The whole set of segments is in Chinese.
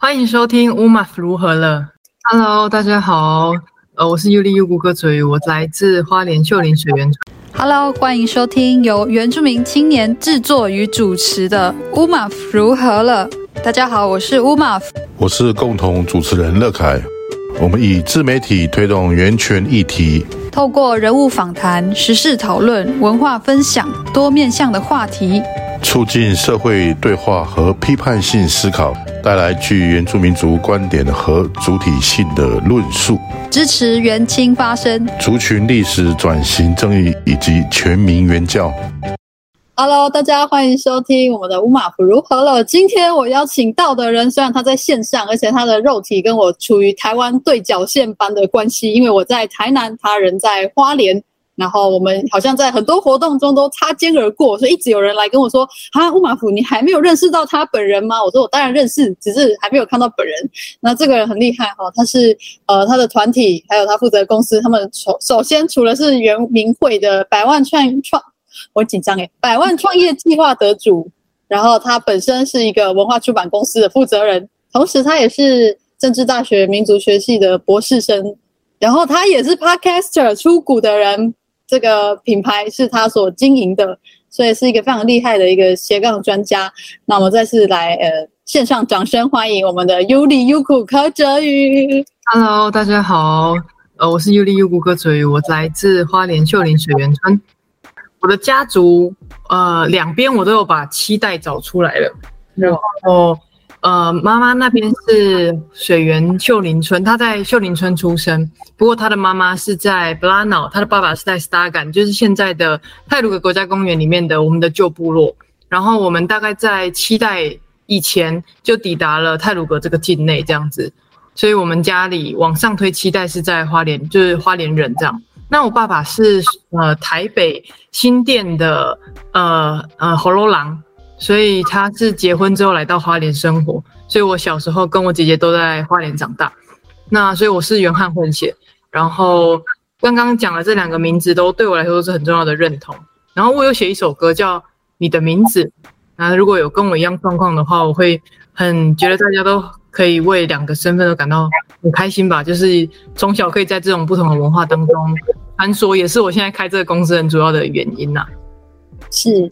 欢迎收听乌马夫如何了。Hello，大家好，呃，我是尤利优谷歌嘴，我来自花莲秀林水源村。Hello，欢迎收听由原住民青年制作与主持的乌马夫如何了。大家好，我是乌马夫，我是共同主持人乐凯。我们以自媒体推动源权议题，透过人物访谈、时事讨论、文化分享多面向的话题，促进社会对话和批判性思考，带来具原住民族观点和主体性的论述，支持原青发声，族群历史转型正义以及全民原教。Hello，大家欢迎收听我们的乌马普如何了。今天我邀请到的人，虽然他在线上，而且他的肉体跟我处于台湾对角线般的关系，因为我在台南，他人在花莲，然后我们好像在很多活动中都擦肩而过，所以一直有人来跟我说：“啊，乌马夫，你还没有认识到他本人吗？”我说：“我当然认识，只是还没有看到本人。”那这个人很厉害哈，他是呃他的团体，还有他负责公司，他们首首先除了是原名会的百万创 创。我紧张诶，百万创业计划得主，然后他本身是一个文化出版公司的负责人，同时他也是政治大学民族学系的博士生，然后他也是 Podcaster 出股的人，这个品牌是他所经营的，所以是一个非常厉害的一个斜杠专家。那我们再次来呃线上掌声欢迎我们的尤利优谷柯哲宇。Hello，大家好，呃，我是尤利优谷柯哲宇，我来自花莲秀林水源村。我的家族，呃，两边我都有把七代找出来了。然后，呃，妈妈那边是水源秀林村，她在秀林村出生。不过她的妈妈是在布拉瑙，她的爸爸是在斯达甘，就是现在的泰鲁格国家公园里面的我们的旧部落。然后我们大概在七代以前就抵达了泰鲁格这个境内，这样子。所以我们家里往上推七代是在花莲，就是花莲人这样。那我爸爸是呃台北新店的呃呃喉咙郎，所以他是结婚之后来到花莲生活，所以我小时候跟我姐姐都在花莲长大。那所以我是原汉混血，然后刚刚讲的这两个名字都对我来说都是很重要的认同。然后我有写一首歌叫《你的名字》，那如果有跟我一样状况的话，我会很觉得大家都。可以为两个身份都感到很开心吧，就是从小可以在这种不同的文化当中穿梭，也是我现在开这个公司很主要的原因呐、是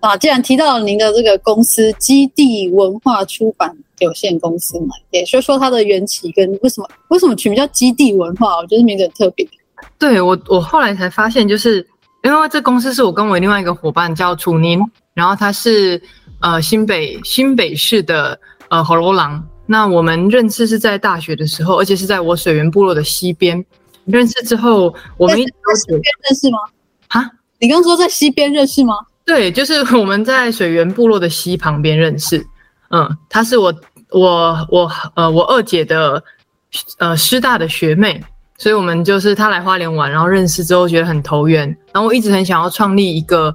啊，既然提到了您的这个公司基地文化出版有限公司嘛，也说说它的缘起跟为什么为什么取名叫基地文化，我觉得名字很特别。对我，我后来才发现，就是因为这公司是我跟我另外一个伙伴叫楚宁，然后他是呃新北新北市的呃火罗郎。那我们认识是在大学的时候，而且是在我水源部落的西边认识之后，我们一直都在西边认识吗？啊，你刚刚说在西边认识吗？对，就是我们在水源部落的西旁边认识。嗯，她是我我我呃我二姐的呃师大的学妹，所以我们就是她来花莲玩，然后认识之后觉得很投缘，然后我一直很想要创立一个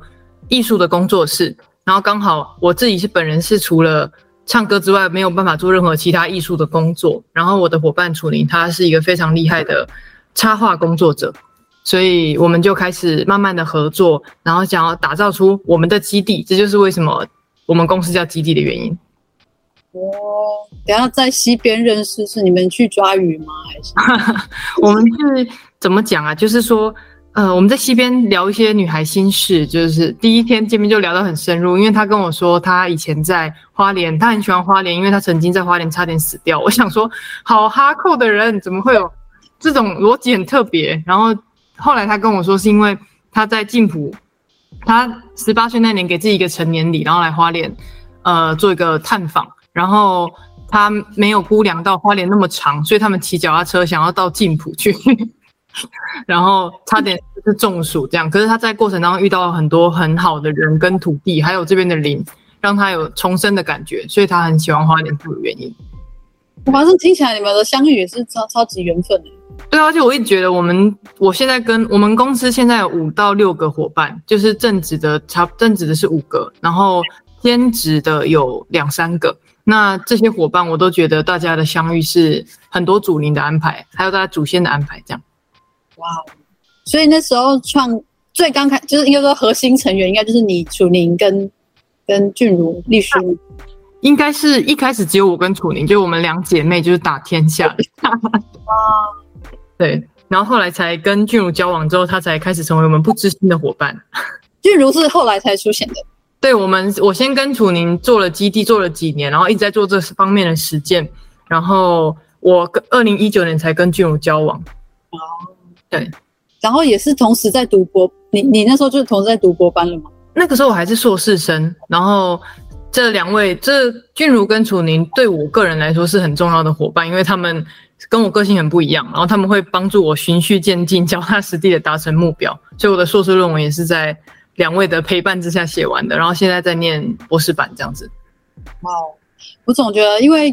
艺术的工作室，然后刚好我自己是本人是除了。唱歌之外没有办法做任何其他艺术的工作，然后我的伙伴楚宁他是一个非常厉害的插画工作者，所以我们就开始慢慢的合作，然后想要打造出我们的基地，这就是为什么我们公司叫基地的原因。哦，等下在西边认识是你们去抓鱼吗？还是 我们是怎么讲啊？就是说。呃，我们在西边聊一些女孩心事，就是第一天见面就聊得很深入，因为他跟我说她以前在花莲，她很喜欢花莲，因为她曾经在花莲差点死掉。我想说，好哈扣的人怎么会有这种逻辑很特别？然后后来他跟我说，是因为他在静浦，他十八岁那年给自己一个成年礼，然后来花莲，呃，做一个探访，然后他没有估量到花莲那么长，所以他们骑脚踏车想要到静浦去。然后差点是中暑这样，可是他在过程当中遇到了很多很好的人跟土地，还有这边的林，让他有重生的感觉，所以他很喜欢花莲的原因。反正听起来你们的相遇也是超超级缘分。对啊，而且我一直觉得我们，我现在跟我们公司现在有五到六个伙伴，就是正职的差正职的是五个，然后兼职的有两三个。那这些伙伴我都觉得大家的相遇是很多祖灵的安排，还有大家祖先的安排这样。哇，所以那时候创最刚开就是应该说核心成员应该就是你楚宁跟跟俊如丽书。应该是一开始只有我跟楚宁，就我们两姐妹就是打天下的。对，然后后来才跟俊如交往之后，他才开始成为我们不知心的伙伴。俊如是后来才出现的。对，我们，我先跟楚宁做了基地，做了几年，然后一直在做这方面的实践。然后我跟二零一九年才跟俊如交往。哦，对，然后也是同时在读博，你你那时候就是同时在读博班了吗？那个时候我还是硕士生，然后。这两位，这俊如跟楚宁对我个人来说是很重要的伙伴，因为他们跟我个性很不一样，然后他们会帮助我循序渐进、脚踏实地的达成目标。所以我的硕士论文也是在两位的陪伴之下写完的，然后现在在念博士版这样子。哇，我总觉得，因为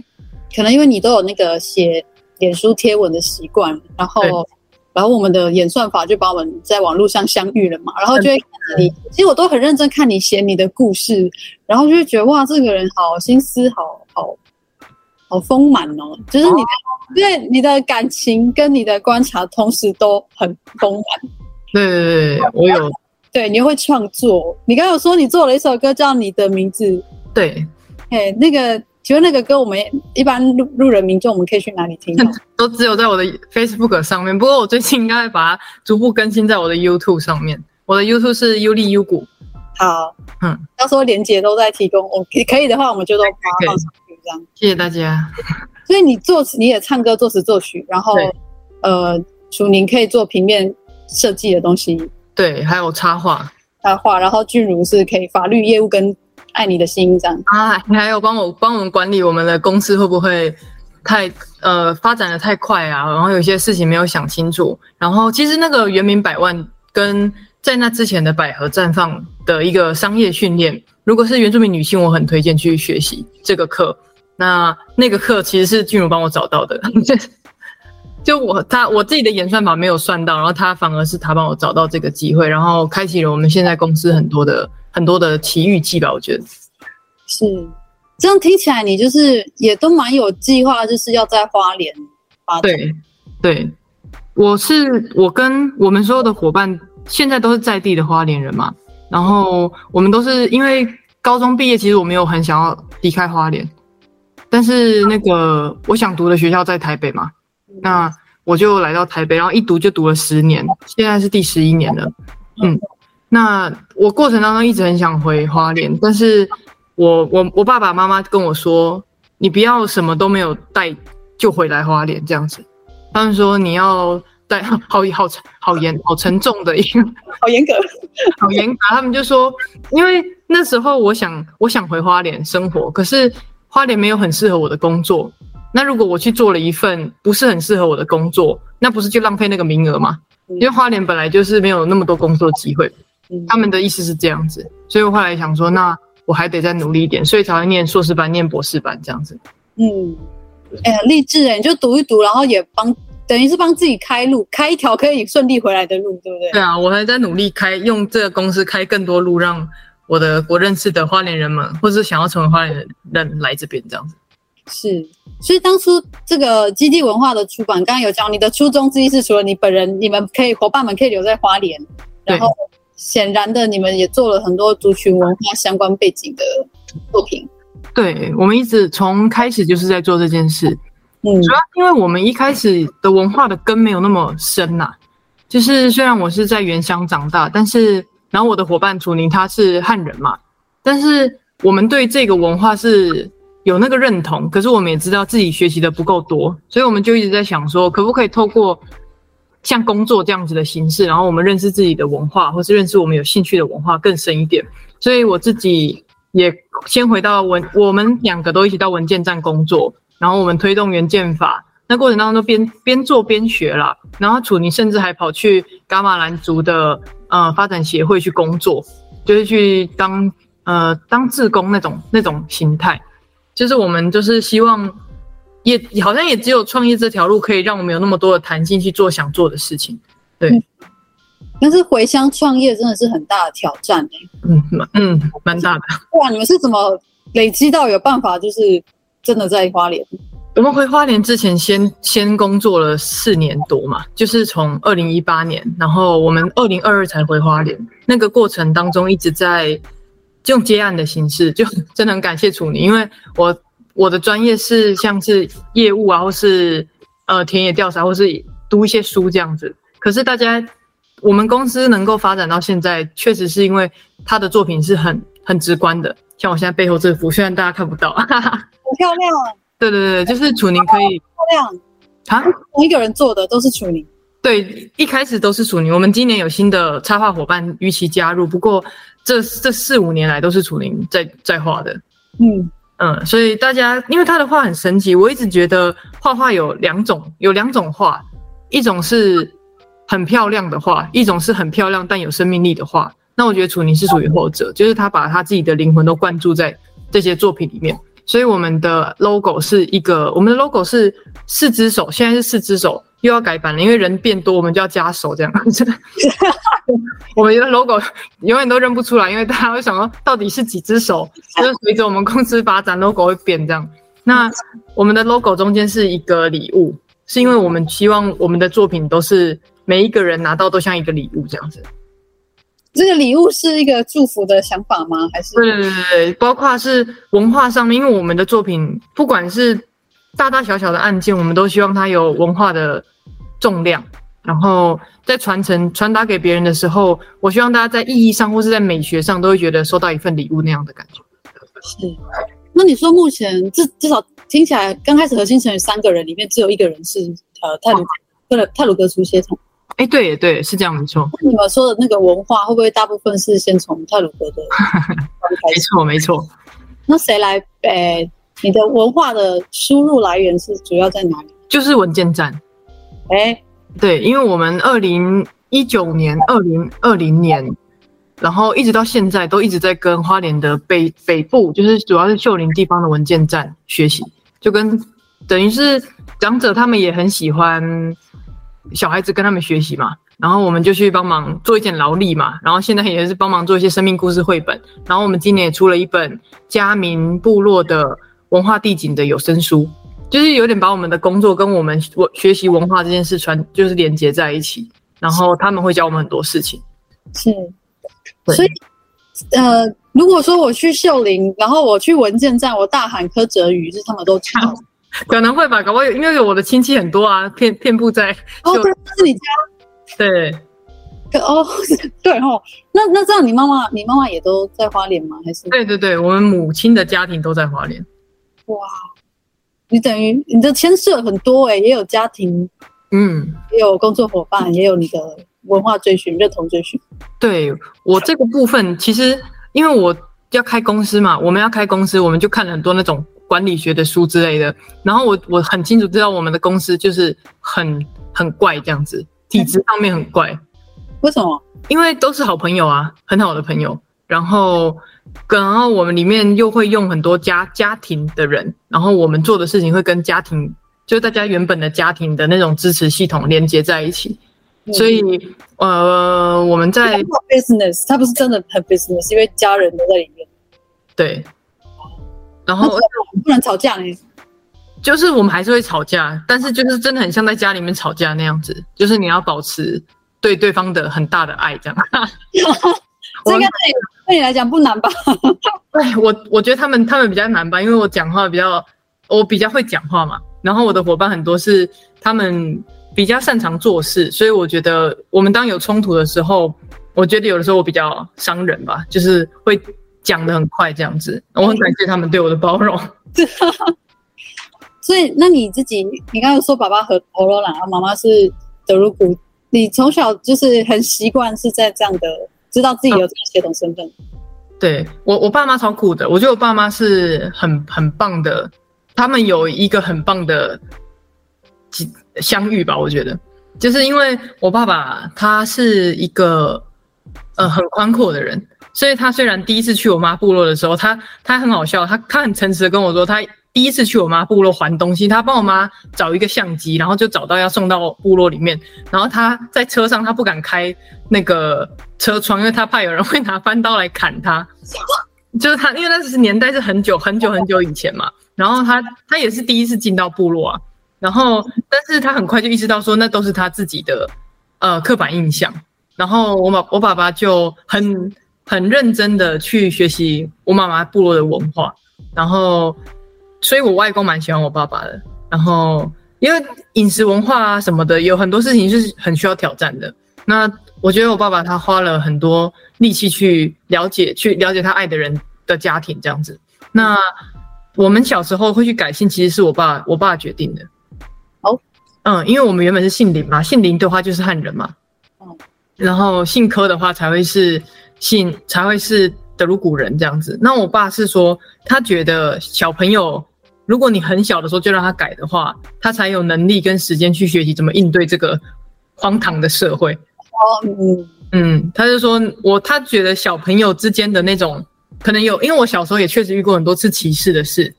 可能因为你都有那个写脸书贴文的习惯，然后。然后我们的演算法就把我们在网络上相遇了嘛，然后就会看着你。其实我都很认真看你写你的故事，然后就会觉得哇，这个人好心思好好好丰满哦，就是你的、哦、对你的感情跟你的观察同时都很丰满。对对对，我有。对，你会创作。你刚刚有说你做了一首歌叫《你的名字》。对，哎，那个。请问那个歌我们一般路路人民众，我们可以去哪里听？都只有在我的 Facebook 上面。不过我最近应该会把它逐步更新在我的 YouTube 上面。我的 YouTube 是优利优谷。好，嗯，到时候连接都在提供。我可以的话，我们就都发放上去这样。谢谢大家。所以你作词，你也唱歌、作词、作曲，然后呃，楚宁可以做平面设计的东西。对，还有插画。插画，然后俊如是可以法律业务跟。爱你的心这样啊，你还有帮我帮我们管理我们的公司会不会太呃发展的太快啊？然后有些事情没有想清楚。然后其实那个原名百万跟在那之前的百合绽放的一个商业训练，如果是原住民女性，我很推荐去学习这个课。那那个课其实是俊如帮我找到的，就我他我自己的演算法没有算到，然后他反而是他帮我找到这个机会，然后开启了我们现在公司很多的。很多的奇遇记吧，我觉得是这样。听起来你就是也都蛮有计划，就是要在花莲发展。对，对，我是我跟我们所有的伙伴现在都是在地的花莲人嘛。然后我们都是因为高中毕业，其实我没有很想要离开花莲，但是那个我想读的学校在台北嘛，那我就来到台北，然后一读就读了十年，现在是第十一年了，嗯。那我过程当中一直很想回花莲，但是我我我爸爸妈妈跟我说，你不要什么都没有带就回来花莲这样子。他们说你要带 好好好好严好沉重的一个，好严格，好严格。他们就说，因为那时候我想我想回花莲生活，可是花莲没有很适合我的工作。那如果我去做了一份不是很适合我的工作，那不是就浪费那个名额吗？因为花莲本来就是没有那么多工作机会。他们的意思是这样子，所以我后来想说，那我还得再努力一点，所以才会念硕士班、念博士班这样子。嗯，哎、欸，励志哎，你就读一读，然后也帮，等于是帮自己开路，开一条可以顺利回来的路，对不对？对啊，我还在努力开，用这个公司开更多路，让我的我认识的花莲人们，或是想要成为花莲人来这边这样子。是，所以当初这个基地文化的出版，刚刚有讲你的初衷之一是，除了你本人，你们可以伙伴们可以留在花莲，然后。显然的，你们也做了很多族群文化相关背景的作品。对，我们一直从开始就是在做这件事。嗯，主要因为我们一开始的文化的根没有那么深呐、啊。就是虽然我是在原乡长大，但是然后我的伙伴楚宁他是汉人嘛，但是我们对这个文化是有那个认同，可是我们也知道自己学习的不够多，所以我们就一直在想说，可不可以透过。像工作这样子的形式，然后我们认识自己的文化，或是认识我们有兴趣的文化更深一点。所以我自己也先回到文，我们两个都一起到文件站工作，然后我们推动原建法，那过程当中都边边做边学啦。然后楚宁甚至还跑去噶玛兰族的呃发展协会去工作，就是去当呃当志工那种那种形态，就是我们就是希望。也好像也只有创业这条路可以让我们有那么多的弹性去做想做的事情，对。嗯、但是回乡创业真的是很大的挑战、欸、嗯嗯，蛮大的。哇，你们是怎么累积到有办法，就是真的在花莲？我们回花莲之前先先工作了四年多嘛，就是从二零一八年，然后我们二零二二才回花莲。那个过程当中一直在用接案的形式，就 真的很感谢楚宁，因为我我的专业是像是业务啊，或是呃田野调查，或是读一些书这样子。可是大家，我们公司能够发展到现在，确实是因为他的作品是很很直观的。像我现在背后这幅，虽然大家看不到，哈哈，很漂亮。对对对，就是楚宁可以漂亮啊，同一个人做的都是楚宁。对，一开始都是楚宁。我们今年有新的插画伙伴于其加入，不过这这四五年来都是楚宁在在画的。嗯嗯，所以大家因为他的画很神奇，我一直觉得画画有两种，有两种画，一种是很漂亮的画，一种是很漂亮但有生命力的画。那我觉得楚宁是属于后者，就是他把他自己的灵魂都灌注在这些作品里面。所以我们的 logo 是一个，我们的 logo 是四只手，现在是四只手，又要改版了，因为人变多，我们就要加手这样子。我们的 logo 永远都认不出来，因为大家会想说到底是几只手，就是随着我们公司发展，logo 会变这样。那我们的 logo 中间是一个礼物，是因为我们希望我们的作品都是每一个人拿到都像一个礼物这样子。这个礼物是一个祝福的想法吗？还是？对对对对，包括是文化上面，因为我们的作品不管是大大小小的案件，我们都希望它有文化的重量，然后在传承传达给别人的时候，我希望大家在意义上或是在美学上都会觉得收到一份礼物那样的感觉。是。那你说目前至至少听起来，刚开始核心成员三个人里面只有一个人是呃泰鲁格太鲁阁族血统。哎，对对，是这样没错。那你们说的那个文化，会不会大部分是先从泰鲁阁的？没错没错。那谁来？诶，你的文化的输入来源是主要在哪里？就是文件站。哎，对，因为我们二零一九年、二零二零年，然后一直到现在都一直在跟花莲的北北部，就是主要是秀林地方的文件站学习，就跟等于是长者他们也很喜欢。小孩子跟他们学习嘛，然后我们就去帮忙做一点劳力嘛，然后现在也是帮忙做一些生命故事绘本，然后我们今年也出了一本嘉明部落的文化地景的有声书，就是有点把我们的工作跟我们我学习文化这件事传就是连接在一起，然后他们会教我们很多事情。是，所以呃，如果说我去秀林，然后我去文件站，我大喊柯哲宇，是他们都知道。可能会吧，搞不好有，因为有我的亲戚很多啊，遍遍布在。哦，对，是你家。对。哦，对哦，那那这样，你妈妈，你妈妈也都在花莲吗？还是？对对对，我们母亲的家庭都在花莲。哇，你等于你的牵涉很多哎、欸，也有家庭，嗯，也有工作伙伴，也有你的文化追寻、认同追寻。对我这个部分，其实因为我要开公司嘛，我们要开公司，我们就看了很多那种。管理学的书之类的，然后我我很清楚知道我们的公司就是很很怪这样子，体制上面很怪。为什么？因为都是好朋友啊，很好的朋友。然后，然后我们里面又会用很多家家庭的人，然后我们做的事情会跟家庭，就大家原本的家庭的那种支持系统连接在一起。嗯、所以，呃，我们在 business，它不是真的很 business，因为家人都在里面。对。然后不能吵架呢，就是我们还是会吵架，但是就是真的很像在家里面吵架那样子，就是你要保持对对方的很大的爱，这样。这应该对对你来讲不难吧？对，我我觉得他们他们比较难吧，因为我讲话比较我比较会讲话嘛，然后我的伙伴很多是他们比较擅长做事，所以我觉得我们当有冲突的时候，我觉得有的时候我比较伤人吧，就是会。讲的很快，这样子，我很感谢他们对我的包容。所以，那你自己，你刚刚说爸爸和欧罗兰，妈妈是德鲁古，你从小就是很习惯是在这样的，知道自己有这个血统身份。啊、对我，我爸妈超酷的，我觉得我爸妈是很很棒的，他们有一个很棒的相遇吧，我觉得，就是因为我爸爸他是一个呃很宽阔的人。所以他虽然第一次去我妈部落的时候，他他很好笑，他他很诚实的跟我说，他第一次去我妈部落还东西，他帮我妈找一个相机，然后就找到要送到部落里面，然后他在车上他不敢开那个车窗，因为他怕有人会拿翻刀来砍他。就是他，因为那是年代是很久很久很久以前嘛，然后他他也是第一次进到部落啊，然后但是他很快就意识到说那都是他自己的呃刻板印象，然后我爸我爸爸就很。很认真的去学习我妈妈部落的文化，然后，所以我外公蛮喜欢我爸爸的。然后，因为饮食文化啊什么的，有很多事情是很需要挑战的。那我觉得我爸爸他花了很多力气去了解，去了解他爱的人的家庭这样子。那我们小时候会去改姓，其实是我爸我爸决定的。哦，嗯，因为我们原本是姓林嘛，姓林的话就是汉人嘛。哦，然后姓柯的话才会是姓才会是德鲁古人这样子。那我爸是说，他觉得小朋友，如果你很小的时候就让他改的话，他才有能力跟时间去学习怎么应对这个荒唐的社会。哦，嗯嗯，他就说我他觉得小朋友之间的那种可能有，因为我小时候也确实遇过很多次歧视的事，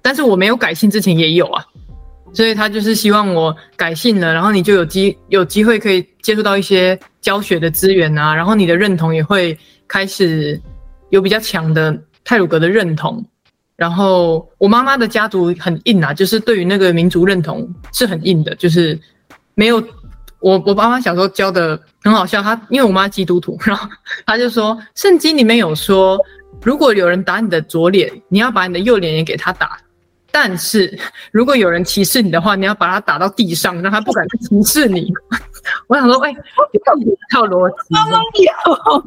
但是我没有改姓之前也有啊，所以他就是希望我改姓了，然后你就有机有机会可以接触到一些教学的资源啊，然后你的认同也会开始有比较强的泰鲁格的认同，然后我妈妈的家族很硬啊，就是对于那个民族认同是很硬的，就是没有。我我爸妈小时候教的很好笑，他因为我妈基督徒，然后他就说圣经里面有说，如果有人打你的左脸，你要把你的右脸也给他打；但是如果有人歧视你的话，你要把他打到地上，让他不敢去歧视你。我想说，哎、欸，有一套逻辑。妈妈有，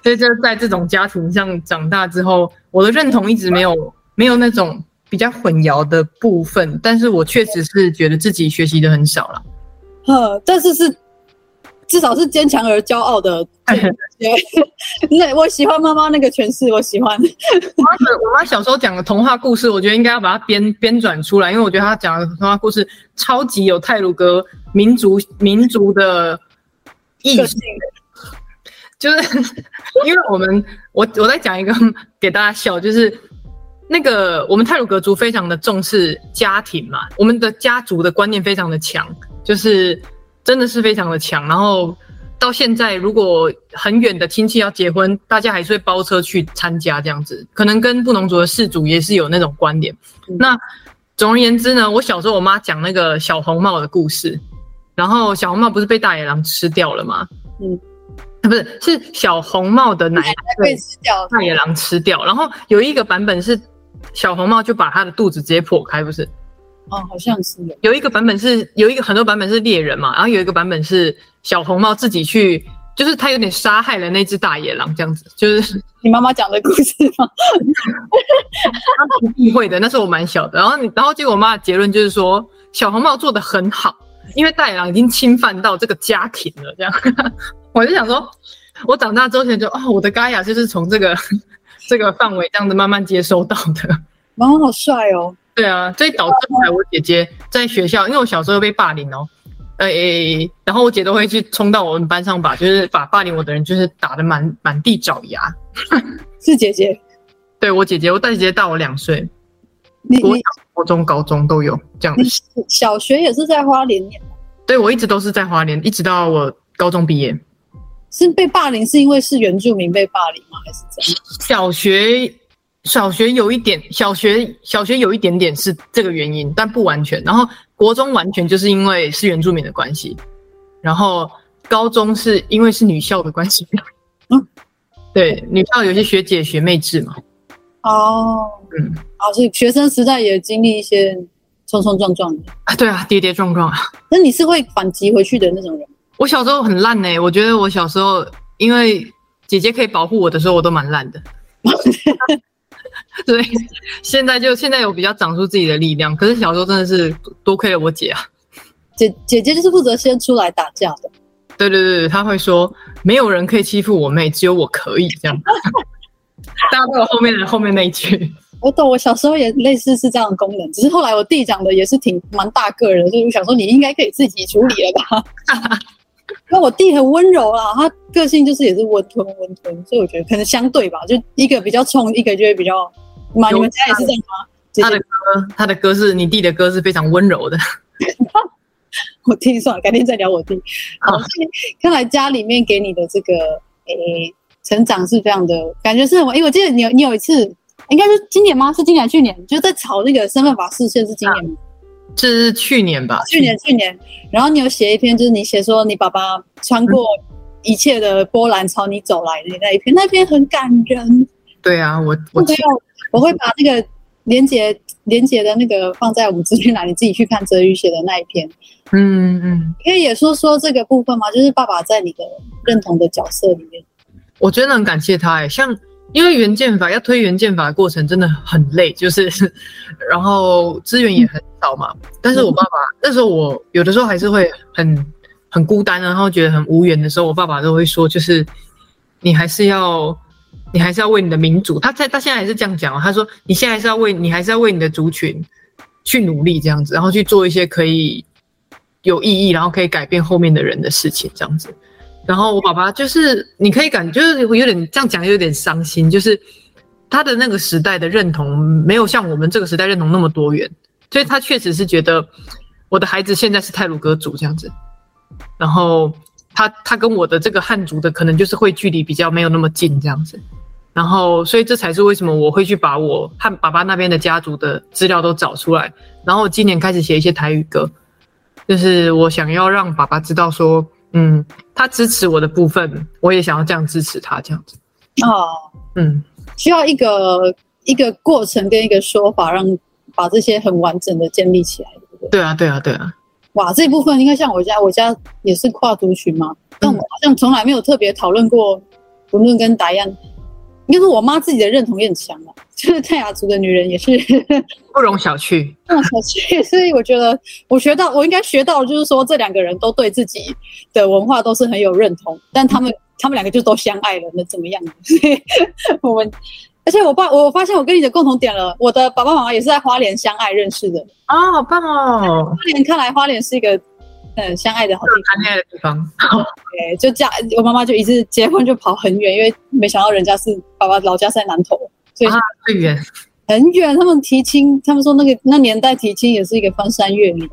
所以就在这种家庭上长大之后，我的认同一直没有没有那种比较混淆的部分，但是我确实是觉得自己学习的很少了。呃，但是是至少是坚强而骄傲的。那我喜欢妈妈那个诠释，我喜欢。我妈我妈小时候讲的童话故事，我觉得应该要把它编编转出来，因为我觉得她讲的童话故事超级有泰鲁格民族民族的意识。就是 因为我们我我在讲一个给大家笑，就是那个我们泰鲁格族非常的重视家庭嘛，我们的家族的观念非常的强。就是真的是非常的强，然后到现在，如果很远的亲戚要结婚，大家还是会包车去参加这样子，可能跟布农族的氏族也是有那种关联。嗯、那总而言之呢，我小时候我妈讲那个小红帽的故事，然后小红帽不是被大野狼吃掉了吗？嗯，不是，是小红帽的奶奶被吃掉，大野狼吃掉，然后有一个版本是小红帽就把他的肚子直接破开，不是？哦，好像是有有一个版本是有一个很多版本是猎人嘛，然后有一个版本是小红帽自己去，就是他有点杀害了那只大野狼这样子，就是你妈妈讲的故事吗？他不避讳的，那时候我蛮小的，然后你然后结果我妈的结论就是说小红帽做的很好，因为大野狼已经侵犯到这个家庭了，这样，我就想说，我长大之后就哦，我的嘎雅就是从这个这个范围这样子慢慢接收到的，妈妈好帅哦。对啊，所以导致后来我姐姐在学校，因为我小时候被霸凌哦，哎、欸，然后我姐都会去冲到我们班上把，就是把霸凌我的人就是打得满满地找牙。是姐姐？对，我姐姐，我大姐姐大我两岁。你你高中、高中都有这样子。小学也是在花莲念？对，我一直都是在花莲，一直到我高中毕业。是被霸凌是因为是原住民被霸凌吗？还是怎样？小学。小学有一点，小学小学有一点点是这个原因，但不完全。然后国中完全就是因为是原住民的关系，然后高中是因为是女校的关系。嗯，对，女校有些学姐学妹制嘛。哦，嗯，啊，所以学生时代也经历一些冲冲撞撞的啊，对啊，跌跌撞撞啊。那你是会反击回去的那种人？我小时候很烂呢、欸，我觉得我小时候因为姐姐可以保护我的时候，我都蛮烂的。对，现在就现在有比较长出自己的力量，可是小时候真的是多亏了我姐啊。姐姐姐就是负责先出来打架的。对对对，她会说没有人可以欺负我妹，只有我可以这样。大家都有后面的后面那一句。我懂，我小时候也类似是这样的功能，只是后来我弟长的也是挺蛮大个人，所以我想说你应该可以自己处理了吧。因为我弟很温柔啦，他个性就是也是温吞温吞，所以我觉得可能相对吧，就一个比较冲，一个就会比较。你们家也是这样吗？他的歌，他的歌是你弟的歌是非常温柔的。我听算了，改天再聊我弟。好，看来家里面给你的这个诶、欸、成长是非常的，感觉是什么？因为我记得你有你有一次，应该是今年吗？是今年去年？就在吵那个身份法释宪是今年吗？这是去年吧？去年去年。然后你有写一篇，就是你写说你爸爸穿过一切的波澜朝你走来的那一篇，那篇很感人。对啊，我我没有，我会把那个连接连接的那个放在我们资讯栏，你自己去看泽宇写的那一篇。嗯嗯，可以也说说这个部分吗？就是爸爸在你的认同的角色里面，我真的很感谢他哎，像。因为原建法要推原建法的过程真的很累，就是，然后资源也很少嘛。但是我爸爸那时候我有的时候还是会很很孤单，然后觉得很无缘的时候，我爸爸都会说，就是你还是要你还是要为你的民族，他在他现在还是这样讲，他说你现在还是要为你还是要为你的族群去努力这样子，然后去做一些可以有意义，然后可以改变后面的人的事情这样子。然后我爸爸就是，你可以感觉就是有点这样讲，有点伤心。就是他的那个时代的认同没有像我们这个时代认同那么多元，所以他确实是觉得我的孩子现在是泰鲁阁族这样子。然后他他跟我的这个汉族的可能就是会距离比较没有那么近这样子。然后所以这才是为什么我会去把我和爸爸那边的家族的资料都找出来。然后今年开始写一些台语歌，就是我想要让爸爸知道说。嗯，他支持我的部分，我也想要这样支持他，这样子。哦，嗯，需要一个一个过程跟一个说法，让把这些很完整的建立起来，对不对？对啊，对啊，对啊。哇，这一部分应该像我家，我家也是跨族群嘛，但我好像从来没有特别讨论过无论跟达样。应该是我妈自己的认同也很强啊，就是泰雅族的女人也是不容小觑，不容小觑。所以我觉得我学到，我应该学到，就是说这两个人都对自己的文化都是很有认同，但他们他们两个就都相爱了，那怎么样？所以我们，而且我爸，我发现我跟你的共同点了，我的爸爸妈妈也是在花莲相爱认识的啊，好棒哦！花莲看来花莲是一个。嗯，相爱的好地方，谈恋爱的地方。对，就嫁我妈妈就一直结婚就跑很远，因为没想到人家是爸爸老家在南投，所以最远很远。他们提亲，他们说那个那年代提亲也是一个翻山越岭。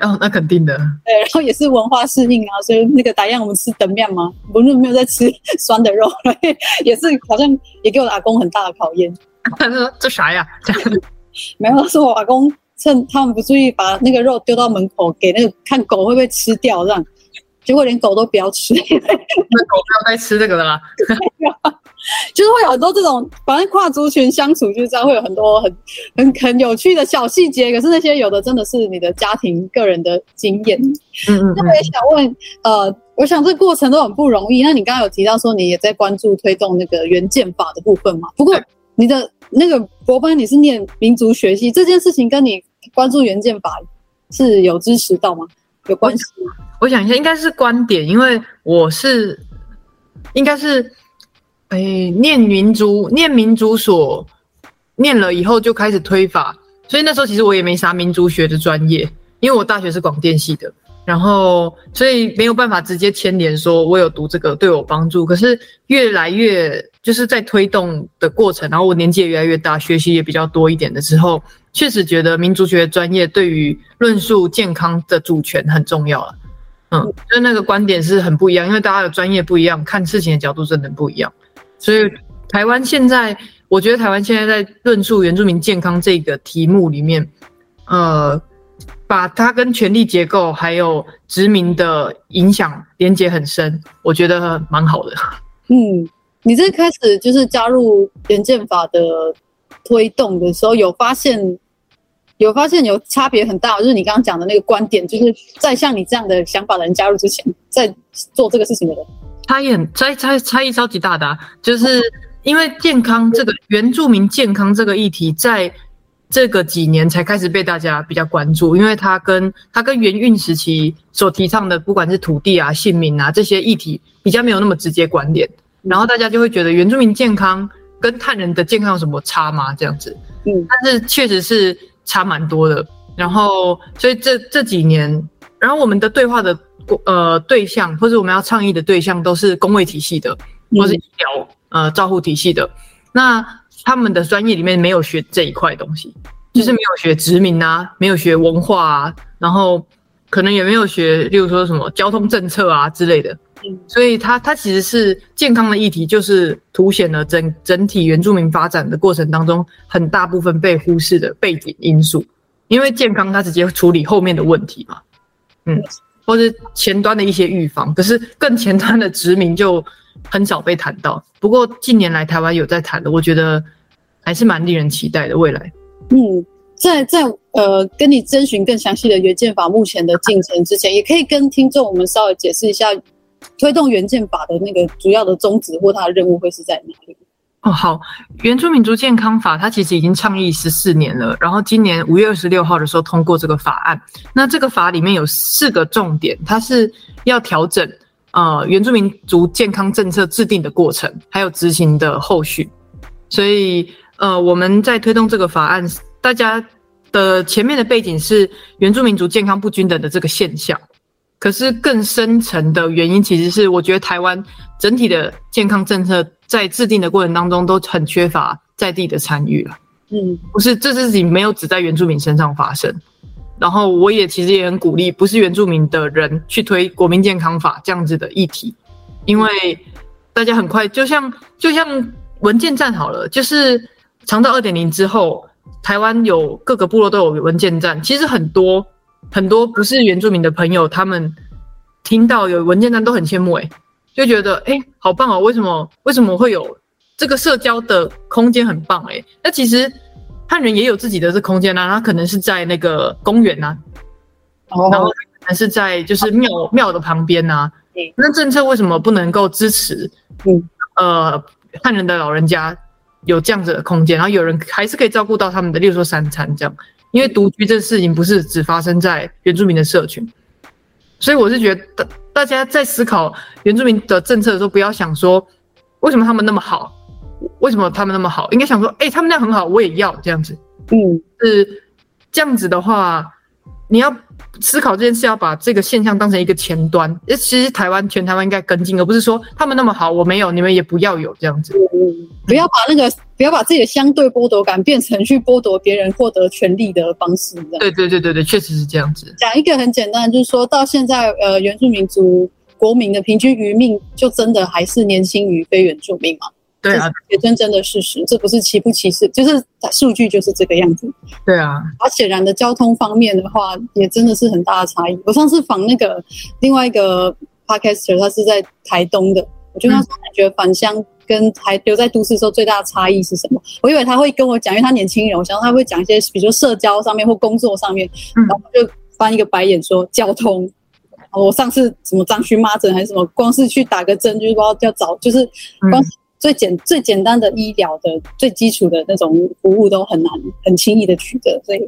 哦，那肯定的。对，然后也是文化适应啊，所以那个打样我们吃等面吗？我们没有在吃酸的肉，也是好像也给我的阿公很大的考验。他说这啥呀？没有，是我阿公。趁他们不注意，把那个肉丢到门口，给那个看狗会不会吃掉，这样结果连狗都不要吃，那狗不要再吃这个了啦。就是会有很多这种，反正跨族群相处就是这样，会有很多很很很有趣的小细节。可是那些有的真的是你的家庭个人的经验。嗯嗯。那我也想问，呃，我想这过程都很不容易。那你刚刚有提到说你也在关注推动那个原建法的部分嘛？不过你的那个博班你是念民族学系，这件事情跟你。关注原建法是有支持到吗？有关系？我想一下，应该是观点，因为我是应该是哎、念民族念民族所念了以后就开始推法，所以那时候其实我也没啥民族学的专业，因为我大学是广电系的，然后所以没有办法直接牵连说我有读这个对我帮助。可是越来越就是在推动的过程，然后我年纪也越来越大，学习也比较多一点的时候。确实觉得民族学专业对于论述健康的主权很重要了，嗯，就那个观点是很不一样，因为大家的专业不一样，看事情的角度真的不一样。所以台湾现在，我觉得台湾现在在论述原住民健康这个题目里面，呃，把它跟权力结构还有殖民的影响连接很深，我觉得蛮好的。嗯，你这开始就是加入原建法的推动的时候，有发现？有发现有差别很大，就是你刚刚讲的那个观点，就是在像你这样的想法的人加入之前，在做这个事情的人，差异很差差差异超级大的啊，就是因为健康这个原住民健康这个议题，在这个几年才开始被大家比较关注，因为它跟它跟原运时期所提倡的，不管是土地啊、姓名啊这些议题，比较没有那么直接关联，然后大家就会觉得原住民健康跟汉人的健康有什么差吗？这样子，嗯，但是确实是。差蛮多的，然后所以这这几年，然后我们的对话的呃对象，或者我们要倡议的对象，都是工卫体系的，或是医疗呃照护体系的。那他们的专业里面没有学这一块东西，就是没有学殖民啊，没有学文化啊，然后可能也没有学，例如说什么交通政策啊之类的。所以它它其实是健康的议题，就是凸显了整整体原住民发展的过程当中很大部分被忽视的背景因素。因为健康它直接处理后面的问题嘛。嗯，或是前端的一些预防，可是更前端的殖民就很少被谈到。不过近年来台湾有在谈的，我觉得还是蛮令人期待的未来。嗯，在在呃跟你征询更详细的原建法目前的进程之前，也可以跟听众我们稍微解释一下推动原健法的那个主要的宗旨或它的任务会是在哪里？哦，好，原住民族健康法它其实已经倡议十四年了，然后今年五月二十六号的时候通过这个法案。那这个法里面有四个重点，它是要调整呃原住民族健康政策制定的过程，还有执行的后续。所以呃我们在推动这个法案，大家的前面的背景是原住民族健康不均等的这个现象。可是更深层的原因，其实是我觉得台湾整体的健康政策在制定的过程当中都很缺乏在地的参与了。嗯，不是这事情没有只在原住民身上发生。然后我也其实也很鼓励不是原住民的人去推国民健康法这样子的议题，因为大家很快就像就像文件站好了，就是长到二点零之后，台湾有各个部落都有文件站，其实很多。很多不是原住民的朋友，他们听到有文件单都很羡慕，哎，就觉得诶，好棒哦！为什么为什么会有这个社交的空间很棒，哎，那其实汉人也有自己的这空间啊，他可能是在那个公园呐，然后可能是在就是庙庙的旁边呐，那政策为什么不能够支持？嗯，呃，汉人的老人家有这样子的空间，然后有人还是可以照顾到他们的，例如说三餐这样。因为独居这事情不是只发生在原住民的社群，所以我是觉得大大家在思考原住民的政策的时候，不要想说为什么他们那么好，为什么他们那么好，应该想说，哎、欸，他们那样很好，我也要这样子。嗯，是这样子的话，你要思考这件事，要把这个现象当成一个前端。其实台湾全台湾应该跟进，而不是说他们那么好，我没有，你们也不要有这样子。嗯不要把那个，不要把自己的相对剥夺感变成去剥夺别人获得权利的方式。对对对对对，确实是这样子。讲一个很简单，就是说到现在，呃，原住民族国民的平均余命就真的还是年轻于非原住民嘛？对啊，也真正的事实，这不是歧不歧视，就是数据就是这个样子。对啊，而显然的交通方面的话，也真的是很大的差异。我上次访那个另外一个 podcaster，他是在台东的，我就跟他说，感觉返乡。跟还留在都市的时候最大的差异是什么？我以为他会跟我讲，因为他年轻人，我想他会讲一些，比如说社交上面或工作上面，然后就翻一个白眼说交通。我上次什么张荨麻疹还是什么，光是去打个针就是不知道要找，就是光是最简最简单的医疗的最基础的那种服务都很难很轻易的取得，所以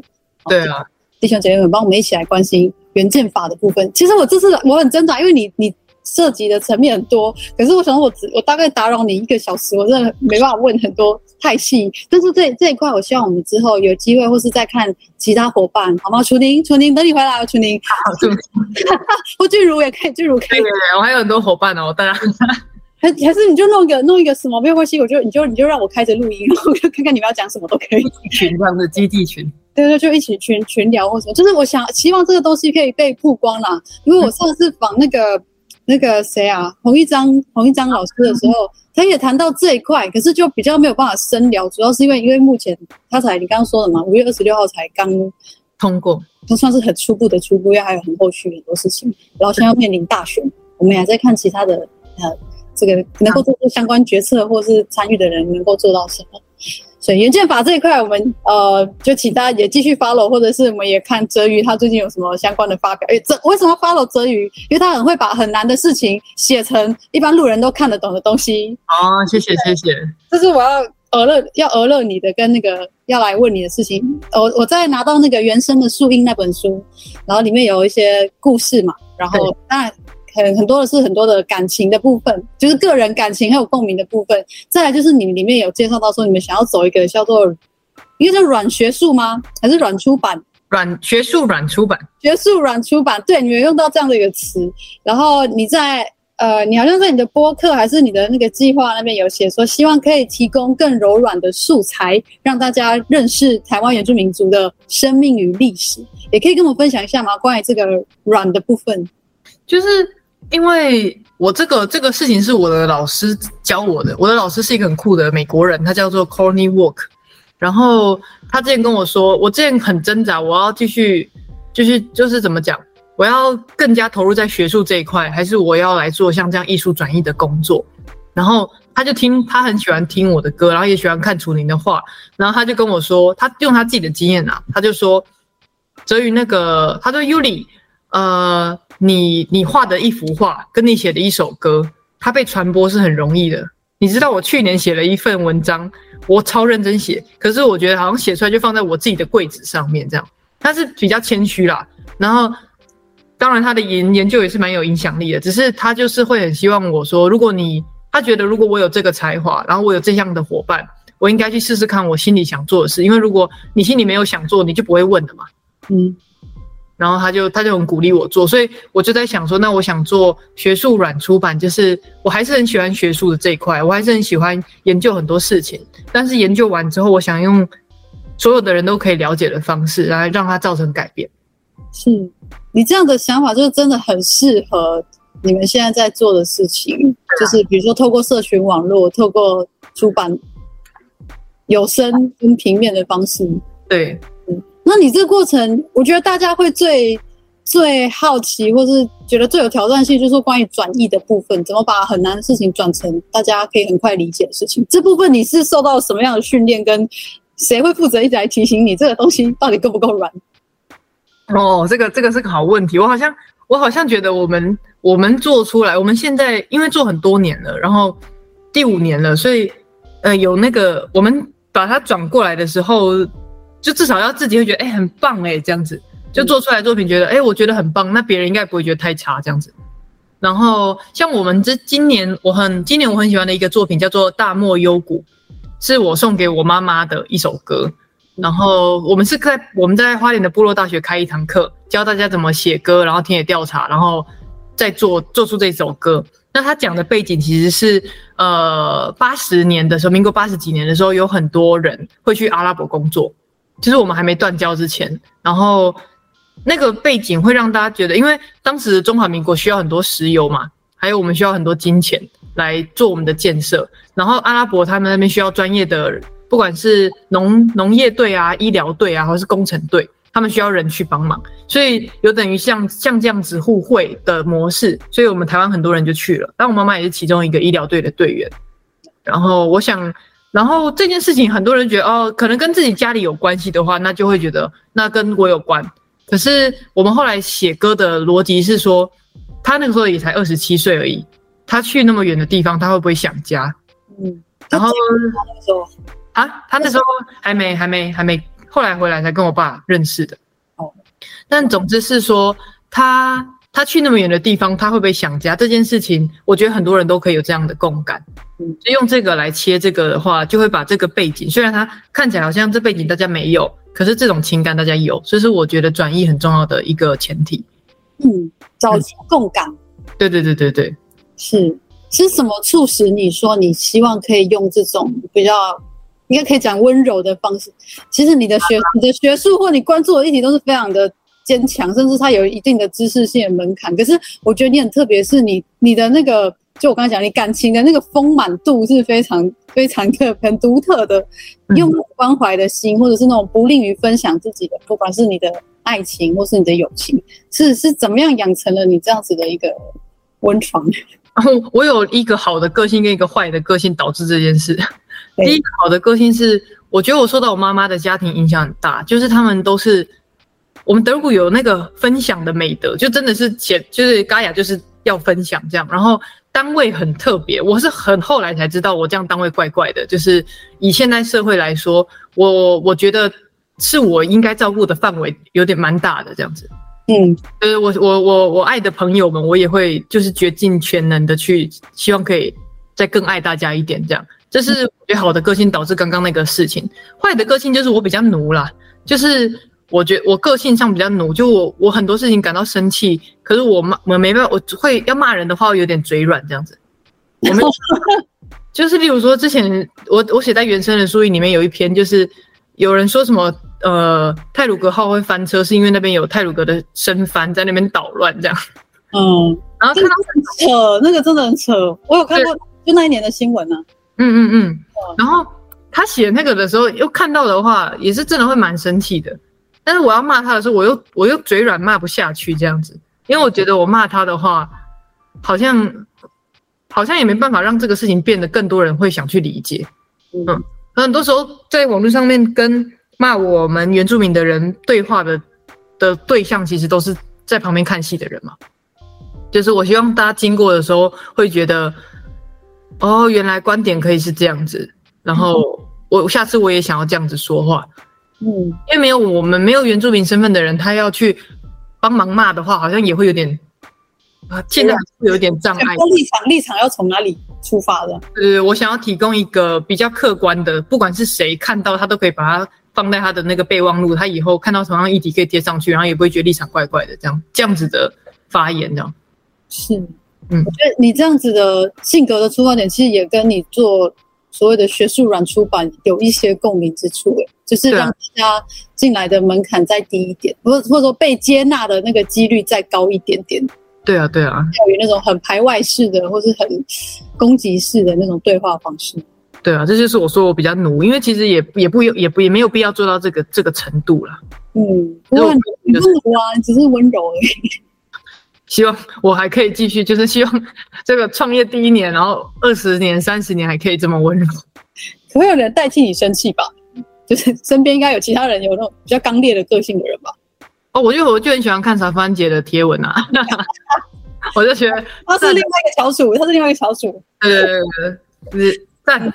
对啊，弟兄姐妹们，帮我们一起来关心原件法的部分。其实我这次我很挣扎，因为你你。涉及的层面很多，可是我想我只我大概打扰你一个小时，我真的没办法问很多太细。但是这这一块，我希望我们之后有机会，或是再看其他伙伴，好吗？楚宁，楚宁，等你回来了，楚宁。好，或 俊如也可以，俊如可以。对对对，我还有很多伙伴呢哦，大家还还是你就弄一个弄一个什么没有关系，我就你就你就让我开着录音，然后就看看你们要讲什么都可以。群这样的基地群，对对，就一起群群聊或什么，就是我想希望这个东西可以被曝光啦，因为我上次访那个。那个谁啊，洪一章，洪一章老师的时候，他也谈到这一块，可是就比较没有办法深聊，主要是因为因为目前他才你刚刚说的嘛，五月二十六号才刚通过，他算是很初步的初步，因为还有很后续很多事情，然后现在要面临大选，我们也还在看其他的呃，这个能够做出相关决策或是参与的人能够做到什么。所以原健法这一块，我们呃就请大家也继续 follow，或者是我们也看泽瑜他最近有什么相关的发表。诶，这为什么 follow 泽瑜？因为他很会把很难的事情写成一般路人都看得懂的东西。哦，谢谢谢谢。这是我要讹乐要讹乐你的，跟那个要来问你的事情。我我在拿到那个原生的树荫那本书，然后里面有一些故事嘛，然后当然。很很多的是很多的感情的部分，就是个人感情还有共鸣的部分。再来就是你们里面有介绍到说，你们想要走一个叫做应该叫软学术吗？还是软出版？软学术软出版，学术软出版。对，你们用到这样的一个词。然后你在呃，你好像在你的播客还是你的那个计划那边有写说，希望可以提供更柔软的素材，让大家认识台湾原住民族的生命与历史。也可以跟我们分享一下吗？关于这个软的部分，就是。因为我这个这个事情是我的老师教我的，我的老师是一个很酷的美国人，他叫做 Corny Walk，然后他之前跟我说，我之前很挣扎，我要继续，继续就是怎么讲，我要更加投入在学术这一块，还是我要来做像这样艺术转译的工作？然后他就听，他很喜欢听我的歌，然后也喜欢看楚宁的画，然后他就跟我说，他用他自己的经验啊，他就说，哲宇那个，他说尤里，呃，你你画的一幅画，跟你写的一首歌，它被传播是很容易的。你知道我去年写了一份文章，我超认真写，可是我觉得好像写出来就放在我自己的柜子上面这样，他是比较谦虚啦，然后。当然，他的研研究也是蛮有影响力的，只是他就是会很希望我说，如果你他觉得如果我有这个才华，然后我有这样的伙伴，我应该去试试看我心里想做的事，因为如果你心里没有想做，你就不会问的嘛。嗯，然后他就他就很鼓励我做，所以我就在想说，那我想做学术软出版，就是我还是很喜欢学术的这一块，我还是很喜欢研究很多事情，但是研究完之后，我想用所有的人都可以了解的方式来让它造成改变。是。你这样的想法就是真的很适合你们现在在做的事情，就是比如说透过社群网络，透过出版有声跟平面的方式。对，嗯，那你这个过程，我觉得大家会最最好奇，或是觉得最有挑战性，就是关于转译的部分，怎么把很难的事情转成大家可以很快理解的事情。这部分你是受到什么样的训练？跟谁会负责一直来提醒你这个东西到底够不够软？哦，这个这个是个好问题。我好像我好像觉得我们我们做出来，我们现在因为做很多年了，然后第五年了，所以呃有那个我们把它转过来的时候，就至少要自己会觉得哎很棒哎这样子，就做出来作品觉得哎我觉得很棒，那别人应该不会觉得太差这样子。然后像我们这今年我很今年我很喜欢的一个作品叫做《大漠幽谷》，是我送给我妈妈的一首歌。然后我们是在我们在花莲的部落大学开一堂课，教大家怎么写歌，然后田野调查，然后再做做出这首歌。那他讲的背景其实是，呃，八十年的时候，民国八十几年的时候，有很多人会去阿拉伯工作，就是我们还没断交之前。然后那个背景会让大家觉得，因为当时中华民国需要很多石油嘛，还有我们需要很多金钱来做我们的建设。然后阿拉伯他们那边需要专业的。不管是农农业队啊、医疗队啊，或是工程队，他们需要人去帮忙，所以有等于像像这样子互惠的模式，所以我们台湾很多人就去了。但我妈妈也是其中一个医疗队的队员。然后我想，然后这件事情很多人觉得哦，可能跟自己家里有关系的话，那就会觉得那跟我有关。可是我们后来写歌的逻辑是说，他那个时候也才二十七岁而已，他去那么远的地方，他会不会想家？嗯，然后。啊，他那时候还没、还没、还没，后来回来才跟我爸认识的。哦，但总之是说，他他去那么远的地方，他会不会想家？这件事情，我觉得很多人都可以有这样的共感。嗯，就用这个来切这个的话，就会把这个背景，虽然他看起来好像这背景大家没有，可是这种情感大家有，所以是我觉得转译很重要的一个前提。嗯，找共感。对对对对对，是是什么促使你说你希望可以用这种比较？应该可以讲温柔的方式。其实你的学、你的学术或你关注的议题都是非常的坚强，甚至它有一定的知识性的门槛。可是我觉得你很特别，是你你的那个，就我刚才讲，你感情的那个丰满度是非常非常的很独特的，用关怀的心，或者是那种不吝于分享自己的，不管是你的爱情或是你的友情，是是怎么样养成了你这样子的一个温床？然后我有一个好的个性跟一个坏的个性导致这件事。第一个好的个性是，我觉得我受到我妈妈的家庭影响很大，就是他们都是我们德鲁有那个分享的美德，就真的是前就是嘎雅就是要分享这样，然后单位很特别，我是很后来才知道我这样单位怪怪的，就是以现代社会来说，我我觉得是我应该照顾的范围有点蛮大的这样子，嗯，就是我我我我爱的朋友们，我也会就是竭尽全能的去，希望可以再更爱大家一点这样。这是我觉得好的个性导致刚刚那个事情，坏的个性就是我比较奴啦，就是我觉得我个性上比较奴，就我我很多事情感到生气，可是我骂我没办法，我会要骂人的话，我有点嘴软这样子。我没有，就是例如说之前我我写在原生人书里里面有一篇，就是有人说什么呃泰鲁格号会翻车，是因为那边有泰鲁格的生番在那边捣乱这样。嗯，然后看到很扯，那个真的很扯，我有看过，就那一年的新闻呢、啊。嗯嗯嗯，然后他写那个的时候，又看到的话，也是真的会蛮生气的。但是我要骂他的时候，我又我又嘴软骂不下去这样子，因为我觉得我骂他的话，好像好像也没办法让这个事情变得更多人会想去理解。嗯，很多时候在网络上面跟骂我们原住民的人对话的的对象，其实都是在旁边看戏的人嘛。就是我希望大家经过的时候会觉得，哦，原来观点可以是这样子，然后我下次我也想要这样子说话。嗯，因为没有我们没有原住民身份的人，他要去帮忙骂的话，好像也会有点啊，现在会有点障碍。立场立场要从哪里出发的？对对对，我想要提供一个比较客观的，不管是谁看到他都可以把它放在他的那个备忘录，他以后看到同样议题可以贴上去，然后也不会觉得立场怪怪的，这样这样子的发言，这样是，嗯，我觉得你这样子的性格的出发点，其实也跟你做。所谓的学术软出版有一些共鸣之处，诶，就是让大家进来的门槛再低一点，或或者说被接纳的那个几率再高一点点。对啊，对啊，要有那种很排外式的，或是很攻击式的那种对话方式。对啊，这就是我说我比较努，因为其实也也不有也不也没有必要做到这个这个程度了。嗯，不过你不努啊，只是温柔而已。希望我还可以继续，就是希望这个创业第一年，然后二十年、三十年还可以这么温柔。可会有人代替你生气吧？就是身边应该有其他人有那种比较刚烈的个性的人吧？哦，我就我就很喜欢看茶番姐的贴文啊，我就觉得他是另外一个小鼠，他是另外一个小鼠。对对对对，是赞。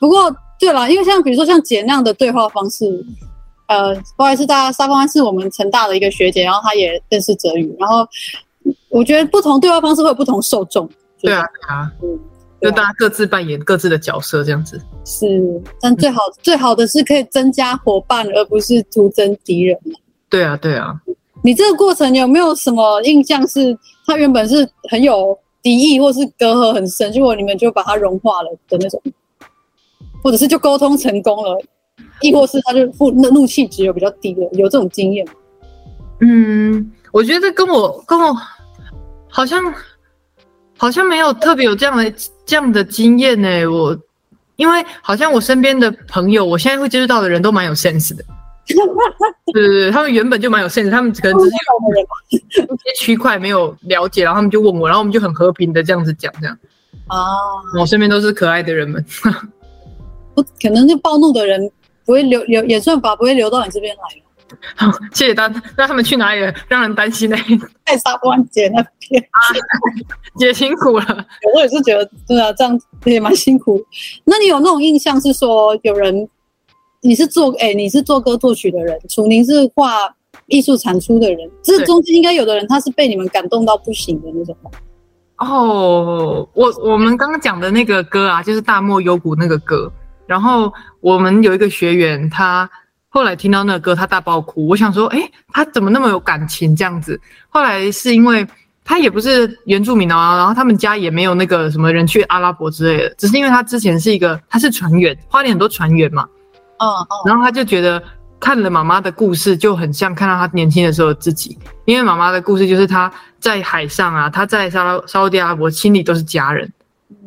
不过对了，因为像比如说像姐那样的对话方式。呃，不好意思，大家，沙峰安是我们成大的一个学姐，然后她也认识泽宇，然后我觉得不同对话方式会有不同受众。对啊，对啊，嗯，就大家各自扮演各自的角色这样子。是，但最好、嗯、最好的是可以增加伙伴，而不是徒增敌人。对啊，对啊。你这个过程有没有什么印象？是他原本是很有敌意，或是隔阂很深，结果你们就把它融化了的那种，或者是就沟通成功了？亦或是他就负那怒气值有比较低的，有这种经验吗？嗯，我觉得跟我跟我好像好像没有特别有这样的这样的经验呢、欸。我因为好像我身边的朋友，我现在会接触到的人都蛮有 sense 的。对对对，他们原本就蛮有 sense，他们可能只是有一些区块没有了解，然后他们就问我，然后我们就很和平的这样子讲，这样哦，我身边都是可爱的人们。不可能，就暴怒的人。不会流流演算法不会流到你这边来。好，谢谢大家。那他们去哪里了？让人担心呢。在沙湾姐那边。啊，姐辛苦了。我也是觉得，对啊，这样也蛮辛苦。那你有那种印象是说，有人你是做哎、欸，你是做歌作曲的人，楚宁是画艺术产出的人，这中间应该有的人他是被你们感动到不行的那种。哦，我我们刚刚讲的那个歌啊，就是大漠幽谷那个歌。然后我们有一个学员，他后来听到那个歌，他大爆哭。我想说，哎，他怎么那么有感情这样子？后来是因为他也不是原住民啊，然后他们家也没有那个什么人去阿拉伯之类的，只是因为他之前是一个，他是船员，花莲很多船员嘛，嗯嗯，然后他就觉得看了妈妈的故事，就很像看到他年轻的时候的自己，因为妈妈的故事就是他在海上啊，他在沙沙乌地阿拉伯，心里都是家人，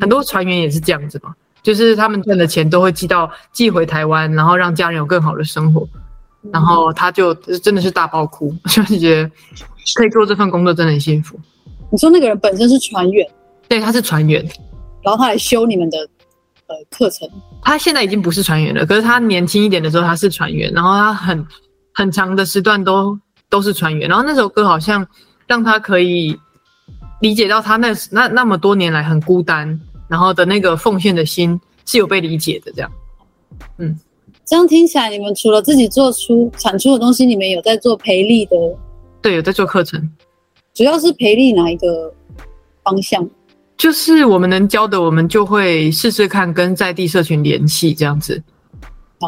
很多船员也是这样子嘛。就是他们赚的钱都会寄到寄回台湾，然后让家人有更好的生活。然后他就真的是大爆哭，就是觉得可以做这份工作真的很幸福。你说那个人本身是船员，对，他是船员，然后他来修你们的呃课程。他现在已经不是船员了，可是他年轻一点的时候他是船员，然后他很很长的时段都都是船员。然后那首歌好像让他可以理解到他那那那么多年来很孤单。然后的那个奉献的心是有被理解的，这样，嗯，这样听起来，你们除了自己做出产出的东西，你们有在做培力的？对，有在做课程，主要是培力哪一个方向？就是我们能教的，我们就会试试看跟在地社群联系，这样子。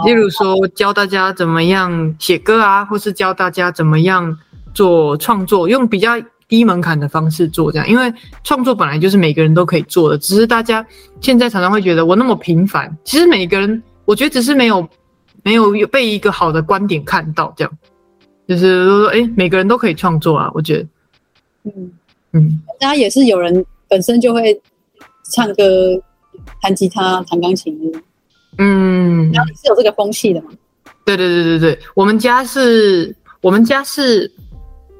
例如说，教大家怎么样写歌啊，或是教大家怎么样做创作，用比较。低门槛的方式做这样，因为创作本来就是每个人都可以做的，只是大家现在常常会觉得我那么平凡。其实每个人，我觉得只是没有没有被一个好的观点看到，这样就是说，哎，每个人都可以创作啊。我觉得，嗯嗯，大家也是有人本身就会唱歌、弹吉他、弹钢琴，嗯，然后你是有这个风气的吗？对对对对对，我们家是，我们家是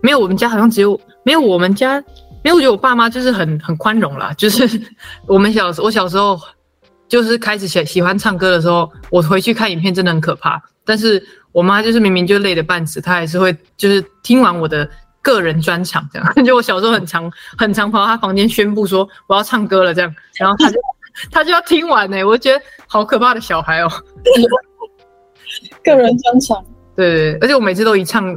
没有，我们家好像只有没有我们家，没有，我觉得我爸妈就是很很宽容啦，就是 我们小时我小时候就是开始喜喜欢唱歌的时候，我回去看影片真的很可怕，但是我妈就是明明就累得半死，她还是会就是听完我的个人专场这样，就我小时候很常很常跑到她房间宣布说我要唱歌了这样，然后她就 她就要听完呢、欸，我觉得好可怕的小孩哦、喔。个人专场，对，对对，而且我每次都一唱，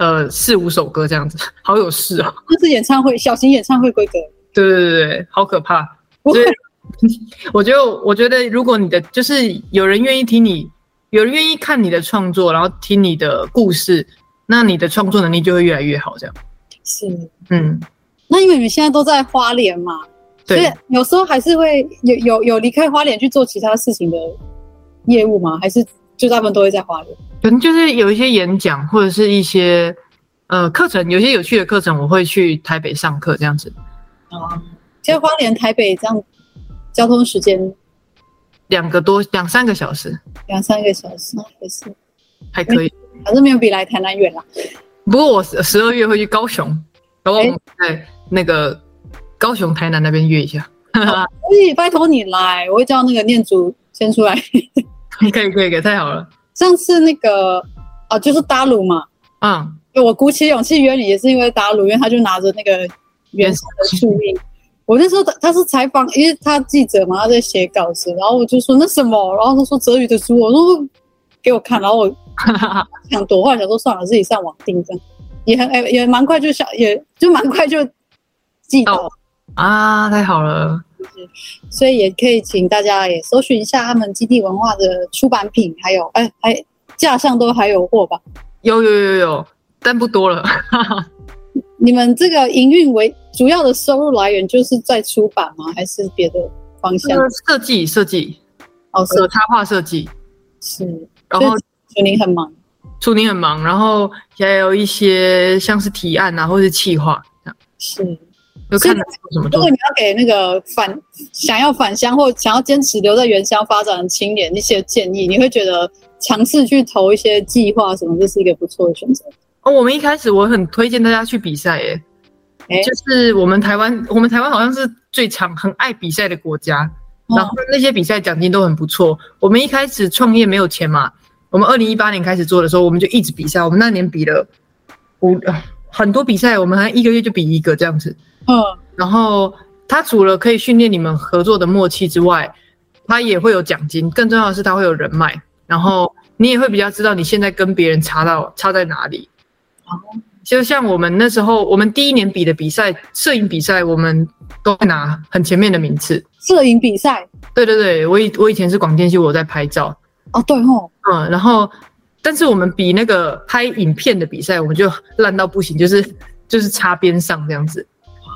呃，四五首歌这样子，好有事哦。那是演唱会，小型演唱会规格。对对对对，好可怕。所以，我觉得，我觉得，如果你的就是有人愿意听你，有人愿意看你的创作，然后听你的故事，那你的创作能力就会越来越好。这样是，嗯。那因为你们现在都在花莲嘛，对，所以有时候还是会有有有离开花莲去做其他事情的业务吗？还是？就大部分都会在花莲，可能就是有一些演讲或者是一些呃课程，有些有趣的课程，我会去台北上课这样子。啊，其实花莲台北这样交通时间两个多两三个小时，两三个小时还是还可以，反正没有比来台南远啦。不过我十二月会去高雄，然后我们在那个高雄台南那边约一下。可以拜托你来，我会叫那个念祖先出来。可以可以可以，太好了。上次那个啊，就是达鲁嘛，嗯，我鼓起勇气约你，也是因为达鲁，因为他就拿着那个原始的树印。我那时候他他是采访，因为他记者嘛，他在写稿子，然后我就说那什么，然后他说泽宇的书，我说给我看，然后我 想躲，后来想说算了，自己上网订这样，也很哎也蛮快就想，也就蛮快就记到。哦啊，太好了！所以也可以请大家也搜寻一下他们基地文化的出版品，还有哎，还架上都还有货吧？有有有有，但不多了。你们这个营运为主要的收入来源，就是在出版吗？还是别的方向？设计设计，哦，是插画设计是。然后楚宁很忙，楚宁很忙，然后也有一些像是提案啊，或是企划这样。是。有看什么？如果你要给那个返想要返乡或想要坚持留在原乡发展的青年一些建议，你会觉得尝试去投一些计划什么，这是一个不错的选择。哦，我们一开始我很推荐大家去比赛，耶，哎，就是我们台湾，我们台湾好像是最常很爱比赛的国家，哦、然后那些比赛奖金都很不错。我们一开始创业没有钱嘛，我们二零一八年开始做的时候，我们就一直比赛，我们那年比了五很多比赛，我们还一个月就比一个这样子。嗯，然后他除了可以训练你们合作的默契之外，他也会有奖金。更重要的是，他会有人脉，然后你也会比较知道你现在跟别人差到差在哪里。哦，就像我们那时候，我们第一年比的比赛，摄影比赛，我们都会拿很前面的名次。摄影比赛？对对对，我以我以前是广电系，我在拍照。哦，对哦。嗯，然后但是我们比那个拍影片的比赛，我们就烂到不行，就是就是擦边上这样子。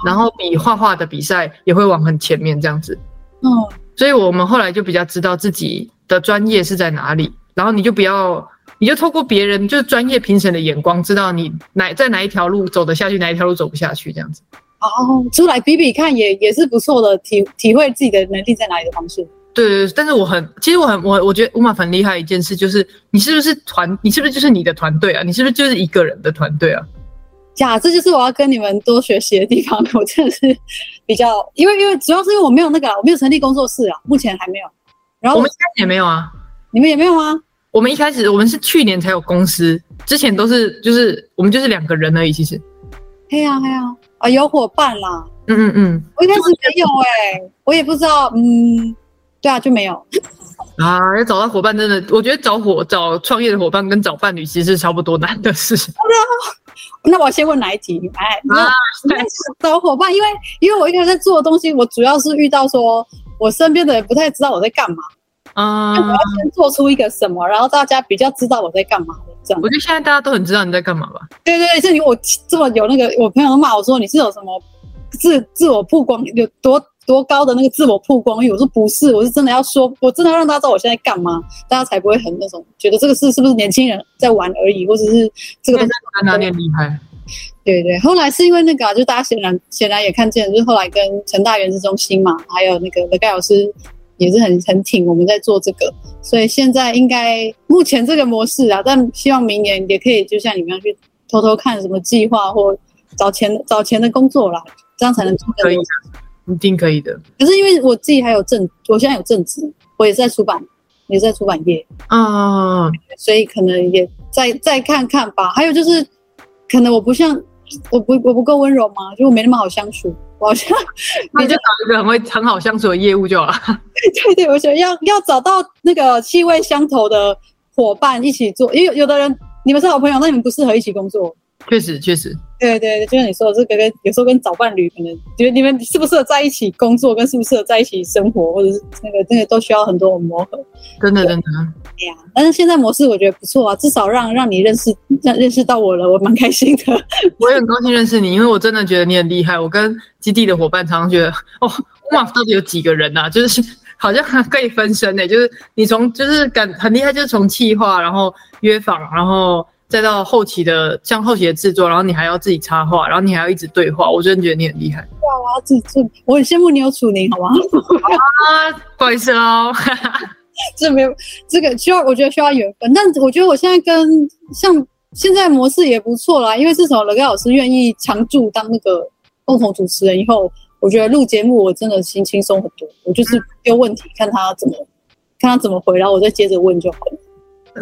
然后比画画的比赛也会往很前面这样子，嗯，所以我们后来就比较知道自己的专业是在哪里，然后你就不要，你就透过别人就是专业评审的眼光，知道你哪在哪一条路走得下去，哪一条路走不下去这样子。哦，出来比比看也也是不错的体体会自己的能力在哪里的方式。对对对，但是我很，其实我很我我觉得乌马很厉害一件事就是，你是不是团，你是不是就是你的团队啊？你是不是就是一个人的团队啊？呀，这就是我要跟你们多学习的地方。我真的是比较，因为因为主要是因为我没有那个，我没有成立工作室啊，目前还没有。然后我，我们也没有啊，你们也没有啊？我们一开始我们是去年才有公司，之前都是就是我们就是两个人而已，其实。嘿呀嘿呀，啊有伙伴啦。嗯嗯嗯，我一开始没有哎、欸，我也不知道，嗯，对啊就没有。啊，要找到伙伴真的，我觉得找伙找创业的伙伴跟找伴侣其实是差不多难的事情。那我先问哪一题？哎，啊，找伙伴，因为因为我一开始在做的东西，我主要是遇到说我身边的人不太知道我在干嘛。啊，我要先做出一个什么，然后大家比较知道我在干嘛的这样。我觉得现在大家都很知道你在干嘛吧？对对对，是你我这么有那个，我朋友都骂我说你是有什么自自我曝光有多。多高的那个自我曝光欲？我说不是，我是真的要说，我真的要让大家知道我现在干嘛，大家才不会很那种觉得这个事是不是年轻人在玩而已，或者是这个东西哪里厉害？对对，后来是因为那个、啊，就大家显然显然也看见，就是后来跟成大原子中心嘛，还有那个乐盖老师也是很很挺我们在做这个，所以现在应该目前这个模式啊，但希望明年也可以就像你们要去偷偷看什么计划或找钱找钱的工作啦，这样才能做可以，一定可以的。可是因为我自己还有正，我现在有正职，我也是在出版，也是在出版业啊，所以可能也再再看看吧。还有就是，可能我不像我不我不够温柔吗？就我没那么好相处。我好像 你就找一个很会很好相处的业务就好了。对对，我觉得要要找到那个气味相投的伙伴一起做，因为，有的人你们是好朋友，那你们不适合一起工作。确实确实，对对，就像你说的，这个跟有时候跟找伴侣可能觉得你们适不适合在一起工作，跟适不适合在一起生活，或者是那个那个都需要很多的磨合。真的真的。哎呀，但是现在模式我觉得不错啊，至少让让你认识让认识到我了，我蛮开心的。我也很高兴认识你，因为我真的觉得你很厉害。我跟基地的伙伴常常觉得，哦，哇，到底有几个人啊？就是 好像还可以分身呢、欸。就是你从就是感很厉害，就是从企划，然后约访，然后。再到后期的，像后期的制作，然后你还要自己插画，然后你还要一直对话，我真的觉得你很厉害。哇，我要自己做，我很羡慕你有楚宁，好吗？啊，不好意思哦，这没有这个需要，我觉得需要缘分。但我觉得我现在跟像现在模式也不错啦，因为自从乐盖老师愿意常驻当那个共同主持人以后，我觉得录节目我真的心轻松很多。我就是丢问题，嗯、看他怎么看他怎么回，然后我再接着问就好了。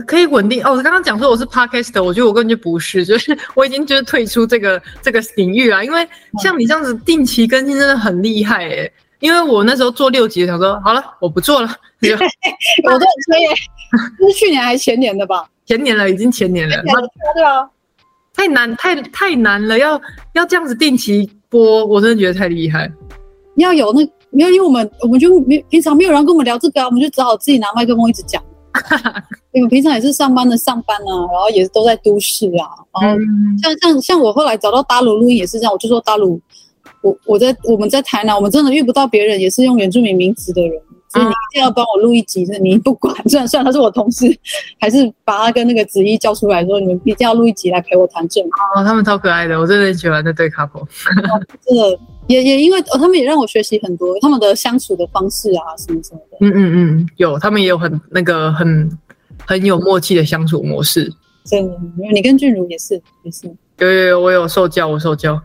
可以稳定哦。我刚刚讲说我是 Podcast，我觉得我根本就不是，就是 我已经就是退出这个这个领域了。因为像你这样子定期更新真的很厉害诶。因为我那时候做六集，想说好了，我不做了。我都很催耶，这是去年还是前年的吧？前年了，已经前年了。年了对啊，太难，太太难了，要要这样子定期播，我真的觉得太厉害。要有那，没有因为我们我们就没平常没有人跟我们聊这个啊，我们就只好自己拿麦克风一直讲。因为平常也是上班的上班啊，然后也是都在都市啊，然后像像像我后来找到大鲁录音也是这样，我就说大鲁，我我在我们在台南，我们真的遇不到别人也是用原住民名字的人，所以你一定要帮我录一集，你不管，虽然虽然他是我同事，还是把他跟那个子怡叫出来说，你们一定要录一集来陪我谈正。哦，他们超可爱的，我真的很喜欢那对 couple，真的。也也因为哦，他们也让我学习很多他们的相处的方式啊，什么什么的。嗯嗯嗯，有，他们也有很那个很很有默契的相处模式。真的，因为你跟俊如也是也是。有有有，我有受教，我受教。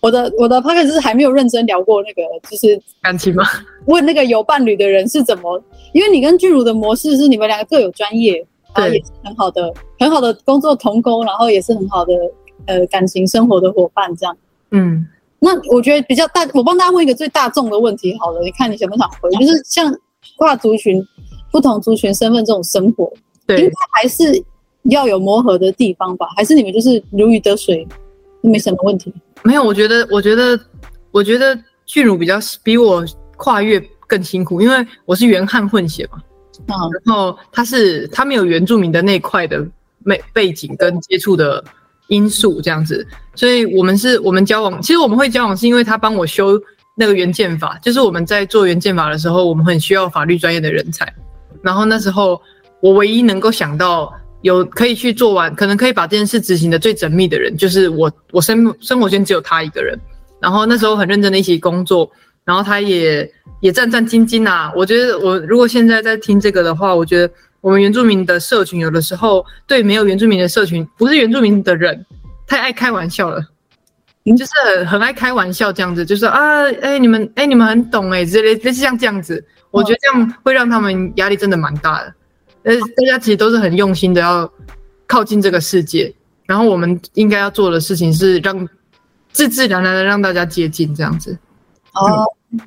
我的我的 podcast 是还没有认真聊过那个，就是感情吗？问那个有伴侣的人是怎么？因为你跟俊如的模式是你们两个各有专业，然后也是很好的很好的工作同工，然后也是很好的呃感情生活的伙伴这样。嗯，那我觉得比较大，我帮大家问一个最大众的问题好了，你看你想不想回？就是像跨族群、不同族群身份这种生活，对，应该还是要有磨合的地方吧？还是你们就是如鱼得水，没什么问题？没有，我觉得，我觉得，我觉得俊儒比较比我跨越更辛苦，因为我是原汉混血嘛，嗯，然后他是他没有原住民的那块的背背景跟接触的。因素这样子，所以我们是我们交往，其实我们会交往是因为他帮我修那个原建法，就是我们在做原建法的时候，我们很需要法律专业的人才。然后那时候我唯一能够想到有可以去做完，可能可以把这件事执行的最缜密的人，就是我，我生生活圈只有他一个人。然后那时候很认真的一起工作，然后他也也战战兢兢啊。我觉得我如果现在在听这个的话，我觉得。我们原住民的社群有的时候对没有原住民的社群，不是原住民的人太爱开玩笑了，就是很，很爱开玩笑这样子，就是啊，哎、欸，你们，哎、欸，你们很懂哎、欸，之类，类似像这样子，我觉得这样会让他们压力真的蛮大的。呃，大家其实都是很用心的要靠近这个世界，然后我们应该要做的事情是让自自然然的让大家接近这样子。哦、嗯，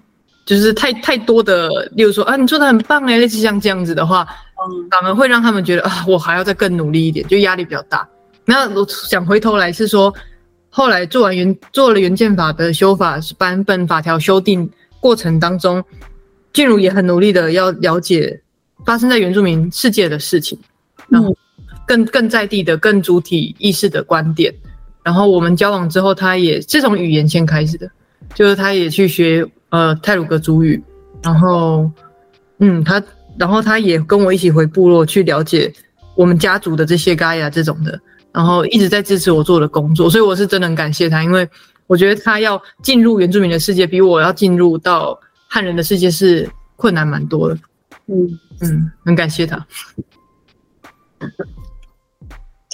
就是太太多的，例如说啊，你做的很棒哎，类似像这样子的话。嗯，反而会让他们觉得啊，我还要再更努力一点，就压力比较大。那我想回头来是说，后来做完原做了原建法的修法版本法条修订过程当中，俊儒也很努力的要了解发生在原住民世界的事情，然后更更在地的、更主体意识的观点。然后我们交往之后，他也是从语言先开始的，就是他也去学呃泰鲁格族语，然后嗯他。然后他也跟我一起回部落去了解我们家族的这些嘎雅这种的，然后一直在支持我做的工作，所以我是真的很感谢他，因为我觉得他要进入原住民的世界，比我要进入到汉人的世界是困难蛮多的。嗯嗯，很感谢他。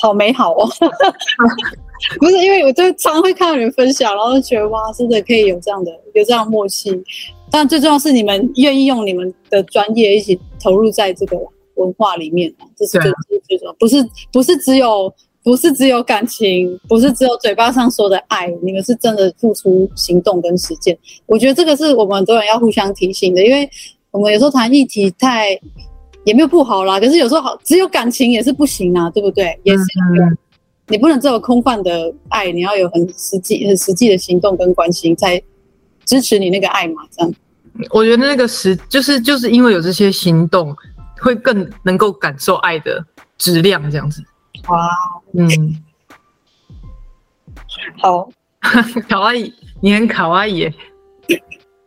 好美好哦！不是因为我就常常会看到你们分享，然后就觉得哇，真的可以有这样的有这样的默契。但最重要是你们愿意用你们的专业一起投入在这个文化里面，这是最最重要。不是不是只有不是只有感情，不是只有嘴巴上说的爱，你们是真的付出行动跟实践。我觉得这个是我们很多人要互相提醒的，因为我们有时候谈议题太。也没有不好啦，可是有时候好，只有感情也是不行啊，对不对？也是，你不能只有空泛的爱，你要有很实际、很实际的行动跟关心，才支持你那个爱嘛。这样，我觉得那个实就是就是因为有这些行动，会更能够感受爱的质量，这样子。哇，嗯，好，卡哇伊，你很卡哇伊耶。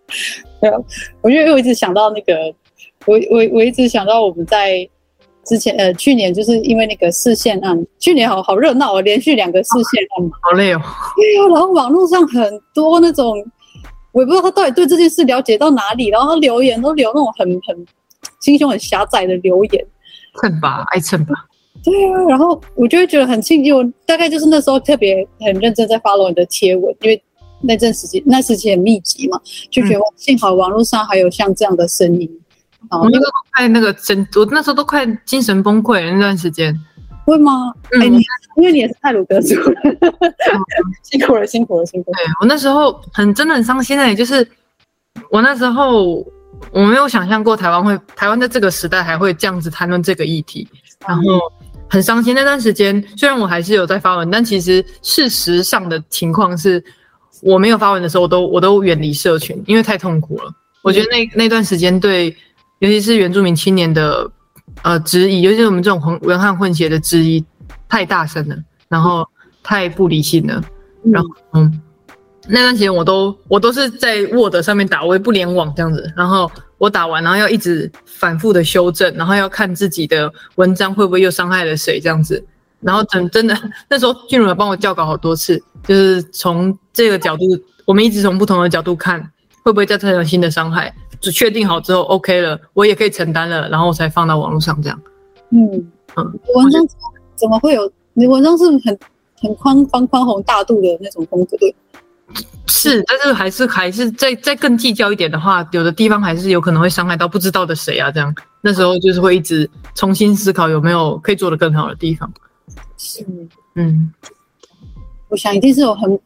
对啊，我因为我一直想到那个。我我我一直想到我们在之前呃去年就是因为那个视线案，去年好好热闹哦，连续两个视线案嘛，好累哦。对啊，然后网络上很多那种，我也不知道他到底对这件事了解到哪里，然后他留言都留那种很很心胸很狭窄的留言，蹭吧，爱蹭吧。对啊，然后我就会觉得很庆幸，我大概就是那时候特别很认真在 follow 你的贴文，因为那阵时间那时期很密集嘛，就觉得幸好网络上还有像这样的声音。我那个快那个真，我那时候都快精神崩溃了那段时间，会吗？哎、嗯，你因为你也是泰鲁阁族，辛苦了，辛苦了，辛苦了。对，我那时候很真的很伤心哎，就是我那时候我没有想象过台湾会，台湾在这个时代还会这样子谈论这个议题，然后很伤心。那段时间虽然我还是有在发文，但其实事实上的情况是，我没有发文的时候，我都我都远离社群，因为太痛苦了。我觉得那那段时间对。尤其是原住民青年的呃质疑，尤其是我们这种混文汉混血的质疑太大声了，然后太不理性了。然后嗯，那段时间我都我都是在 Word 上面打，我也不联网这样子。然后我打完，然后要一直反复的修正，然后要看自己的文章会不会又伤害了谁这样子。然后真真的那时候俊儒有帮我校稿好多次，就是从这个角度，我们一直从不同的角度看，会不会再造成新的伤害。只确定好之后，OK 了，我也可以承担了，然后才放到网络上这样。嗯嗯，文章怎么会有？你文章是很很宽宽宽宏大度的那种风格？是，但是还是还是再再更计较一点的话，有的地方还是有可能会伤害到不知道的谁啊。这样，那时候就是会一直重新思考有没有可以做得更好的地方。是，嗯，我想一定是有很。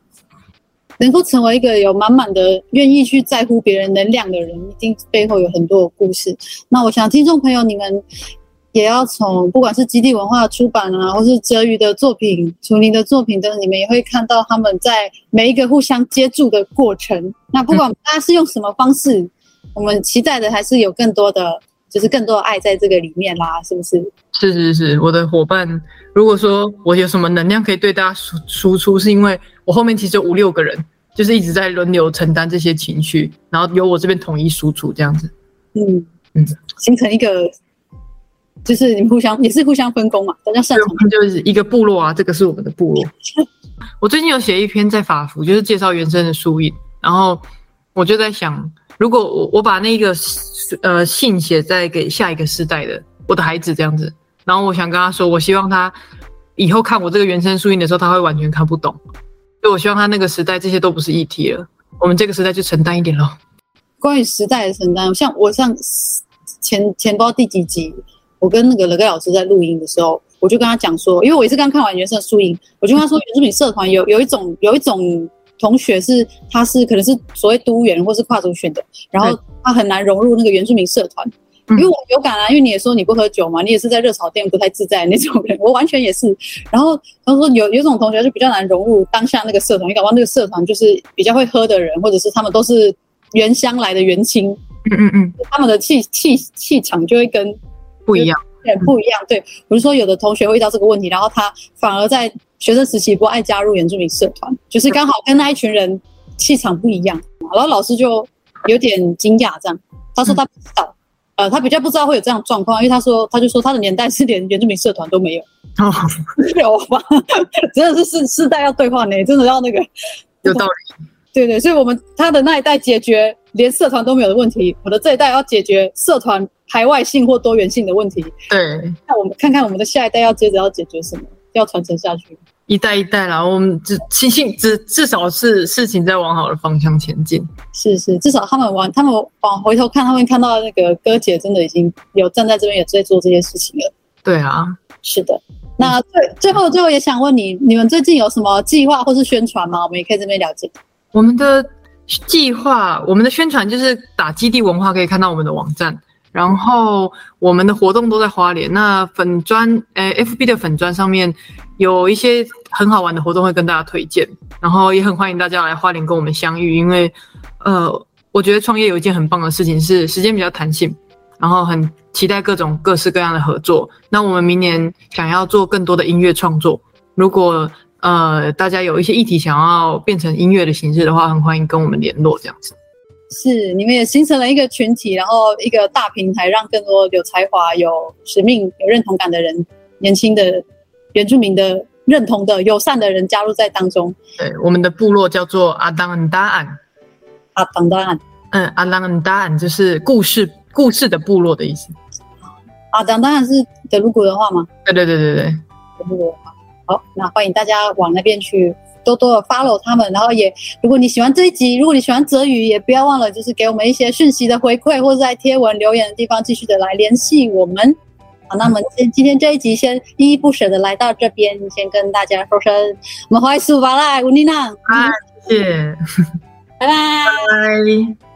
能够成为一个有满满的愿意去在乎别人能量的人，一定背后有很多的故事。那我想听众朋友，你们也要从不管是基地文化出版啊，或是哲宇的作品、楚宁的作品等等，你们也会看到他们在每一个互相接触的过程。那不管大家是用什么方式，嗯、我们期待的还是有更多的，就是更多的爱在这个里面啦，是不是？是是是，我的伙伴，如果说我有什么能量可以对大家输输出，是因为。我后面其实有五六个人，就是一直在轮流承担这些情绪，然后由我这边统一输出这样子。嗯嗯，形成一个，就是你们互相也是互相分工嘛，大家擅长。就是一个部落啊，这个是我们的部落。我最近有写一篇在法服，就是介绍原生的书印，然后我就在想，如果我我把那个呃信写在给下一个世代的我的孩子这样子，然后我想跟他说，我希望他以后看我这个原生书印的时候，他会完全看不懂。所以我希望他那个时代这些都不是议题了，我们这个时代就承担一点咯。关于时代的承担，像我上前前不知道第几集，我跟那个乐盖老师在录音的时候，我就跟他讲说，因为我也是刚看完原生书印，我就跟他说，原住民社团有有一种有一种同学是他是可能是所谓都员或是跨族选的，然后他很难融入那个原住民社团。因为我有感啊，因为你也说你不喝酒嘛，你也是在热炒店不太自在那种人，我完全也是。然后他说有有种同学就比较难融入当下那个社团，你搞不好那个社团就是比较会喝的人，或者是他们都是原乡来的原青，嗯嗯嗯，他们的气气气场就会跟不一样，对，不一样。对，我就说有的同学会遇到这个问题，然后他反而在学生时期不爱加入原住民社团，就是刚好跟那一群人气场不一样。然后老师就有点惊讶，这样他说他不知道。嗯呃，他比较不知道会有这样状况，因为他说，他就说他的年代是连原住民社团都没有，哦，有吧？真的是世世代要对话呢，真的要那个有道理。对对，所以我们他的那一代解决连社团都没有的问题，我的这一代要解决社团排外性或多元性的问题。对，那我们看看我们的下一代要接着要解决什么，要传承下去。一代一代啦，我们只庆幸只至少是事情在往好的方向前进。是是，至少他们往他们往回头看，他们看到那个哥姐真的已经有站在这边，也在做这些事情了。对啊，是的。那最最后最后也想问你，你们最近有什么计划或是宣传吗？我们也可以这边了解。我们的计划，我们的宣传就是打基地文化，可以看到我们的网站。然后我们的活动都在花莲，那粉砖，诶，FB 的粉砖上面有一些很好玩的活动会跟大家推荐，然后也很欢迎大家来花莲跟我们相遇，因为，呃，我觉得创业有一件很棒的事情是时间比较弹性，然后很期待各种各式各样的合作。那我们明年想要做更多的音乐创作，如果呃大家有一些议题想要变成音乐的形式的话，很欢迎跟我们联络这样子。是，你们也形成了一个群体，然后一个大平台，让更多有才华、有使命、有认同感的人，年轻的原住民的认同的友善的人加入在当中。对，我们的部落叫做阿当恩达安，阿当达安，嗯，阿当恩达安就是故事故事的部落的意思。阿当达安是德鲁古的话吗？对对对对对，德鲁古的话。好，那欢迎大家往那边去。多多的 follow 他们，然后也，如果你喜欢这一集，如果你喜欢泽宇，也不要忘了，就是给我们一些讯息的回馈，或者在贴文留言的地方继续的来联系我们。好，那我们今今天这一集先依依不舍的来到这边，先跟大家说声，我们欢迎苏巴拉，吴丽娜，啊，谢谢，拜拜。拜拜。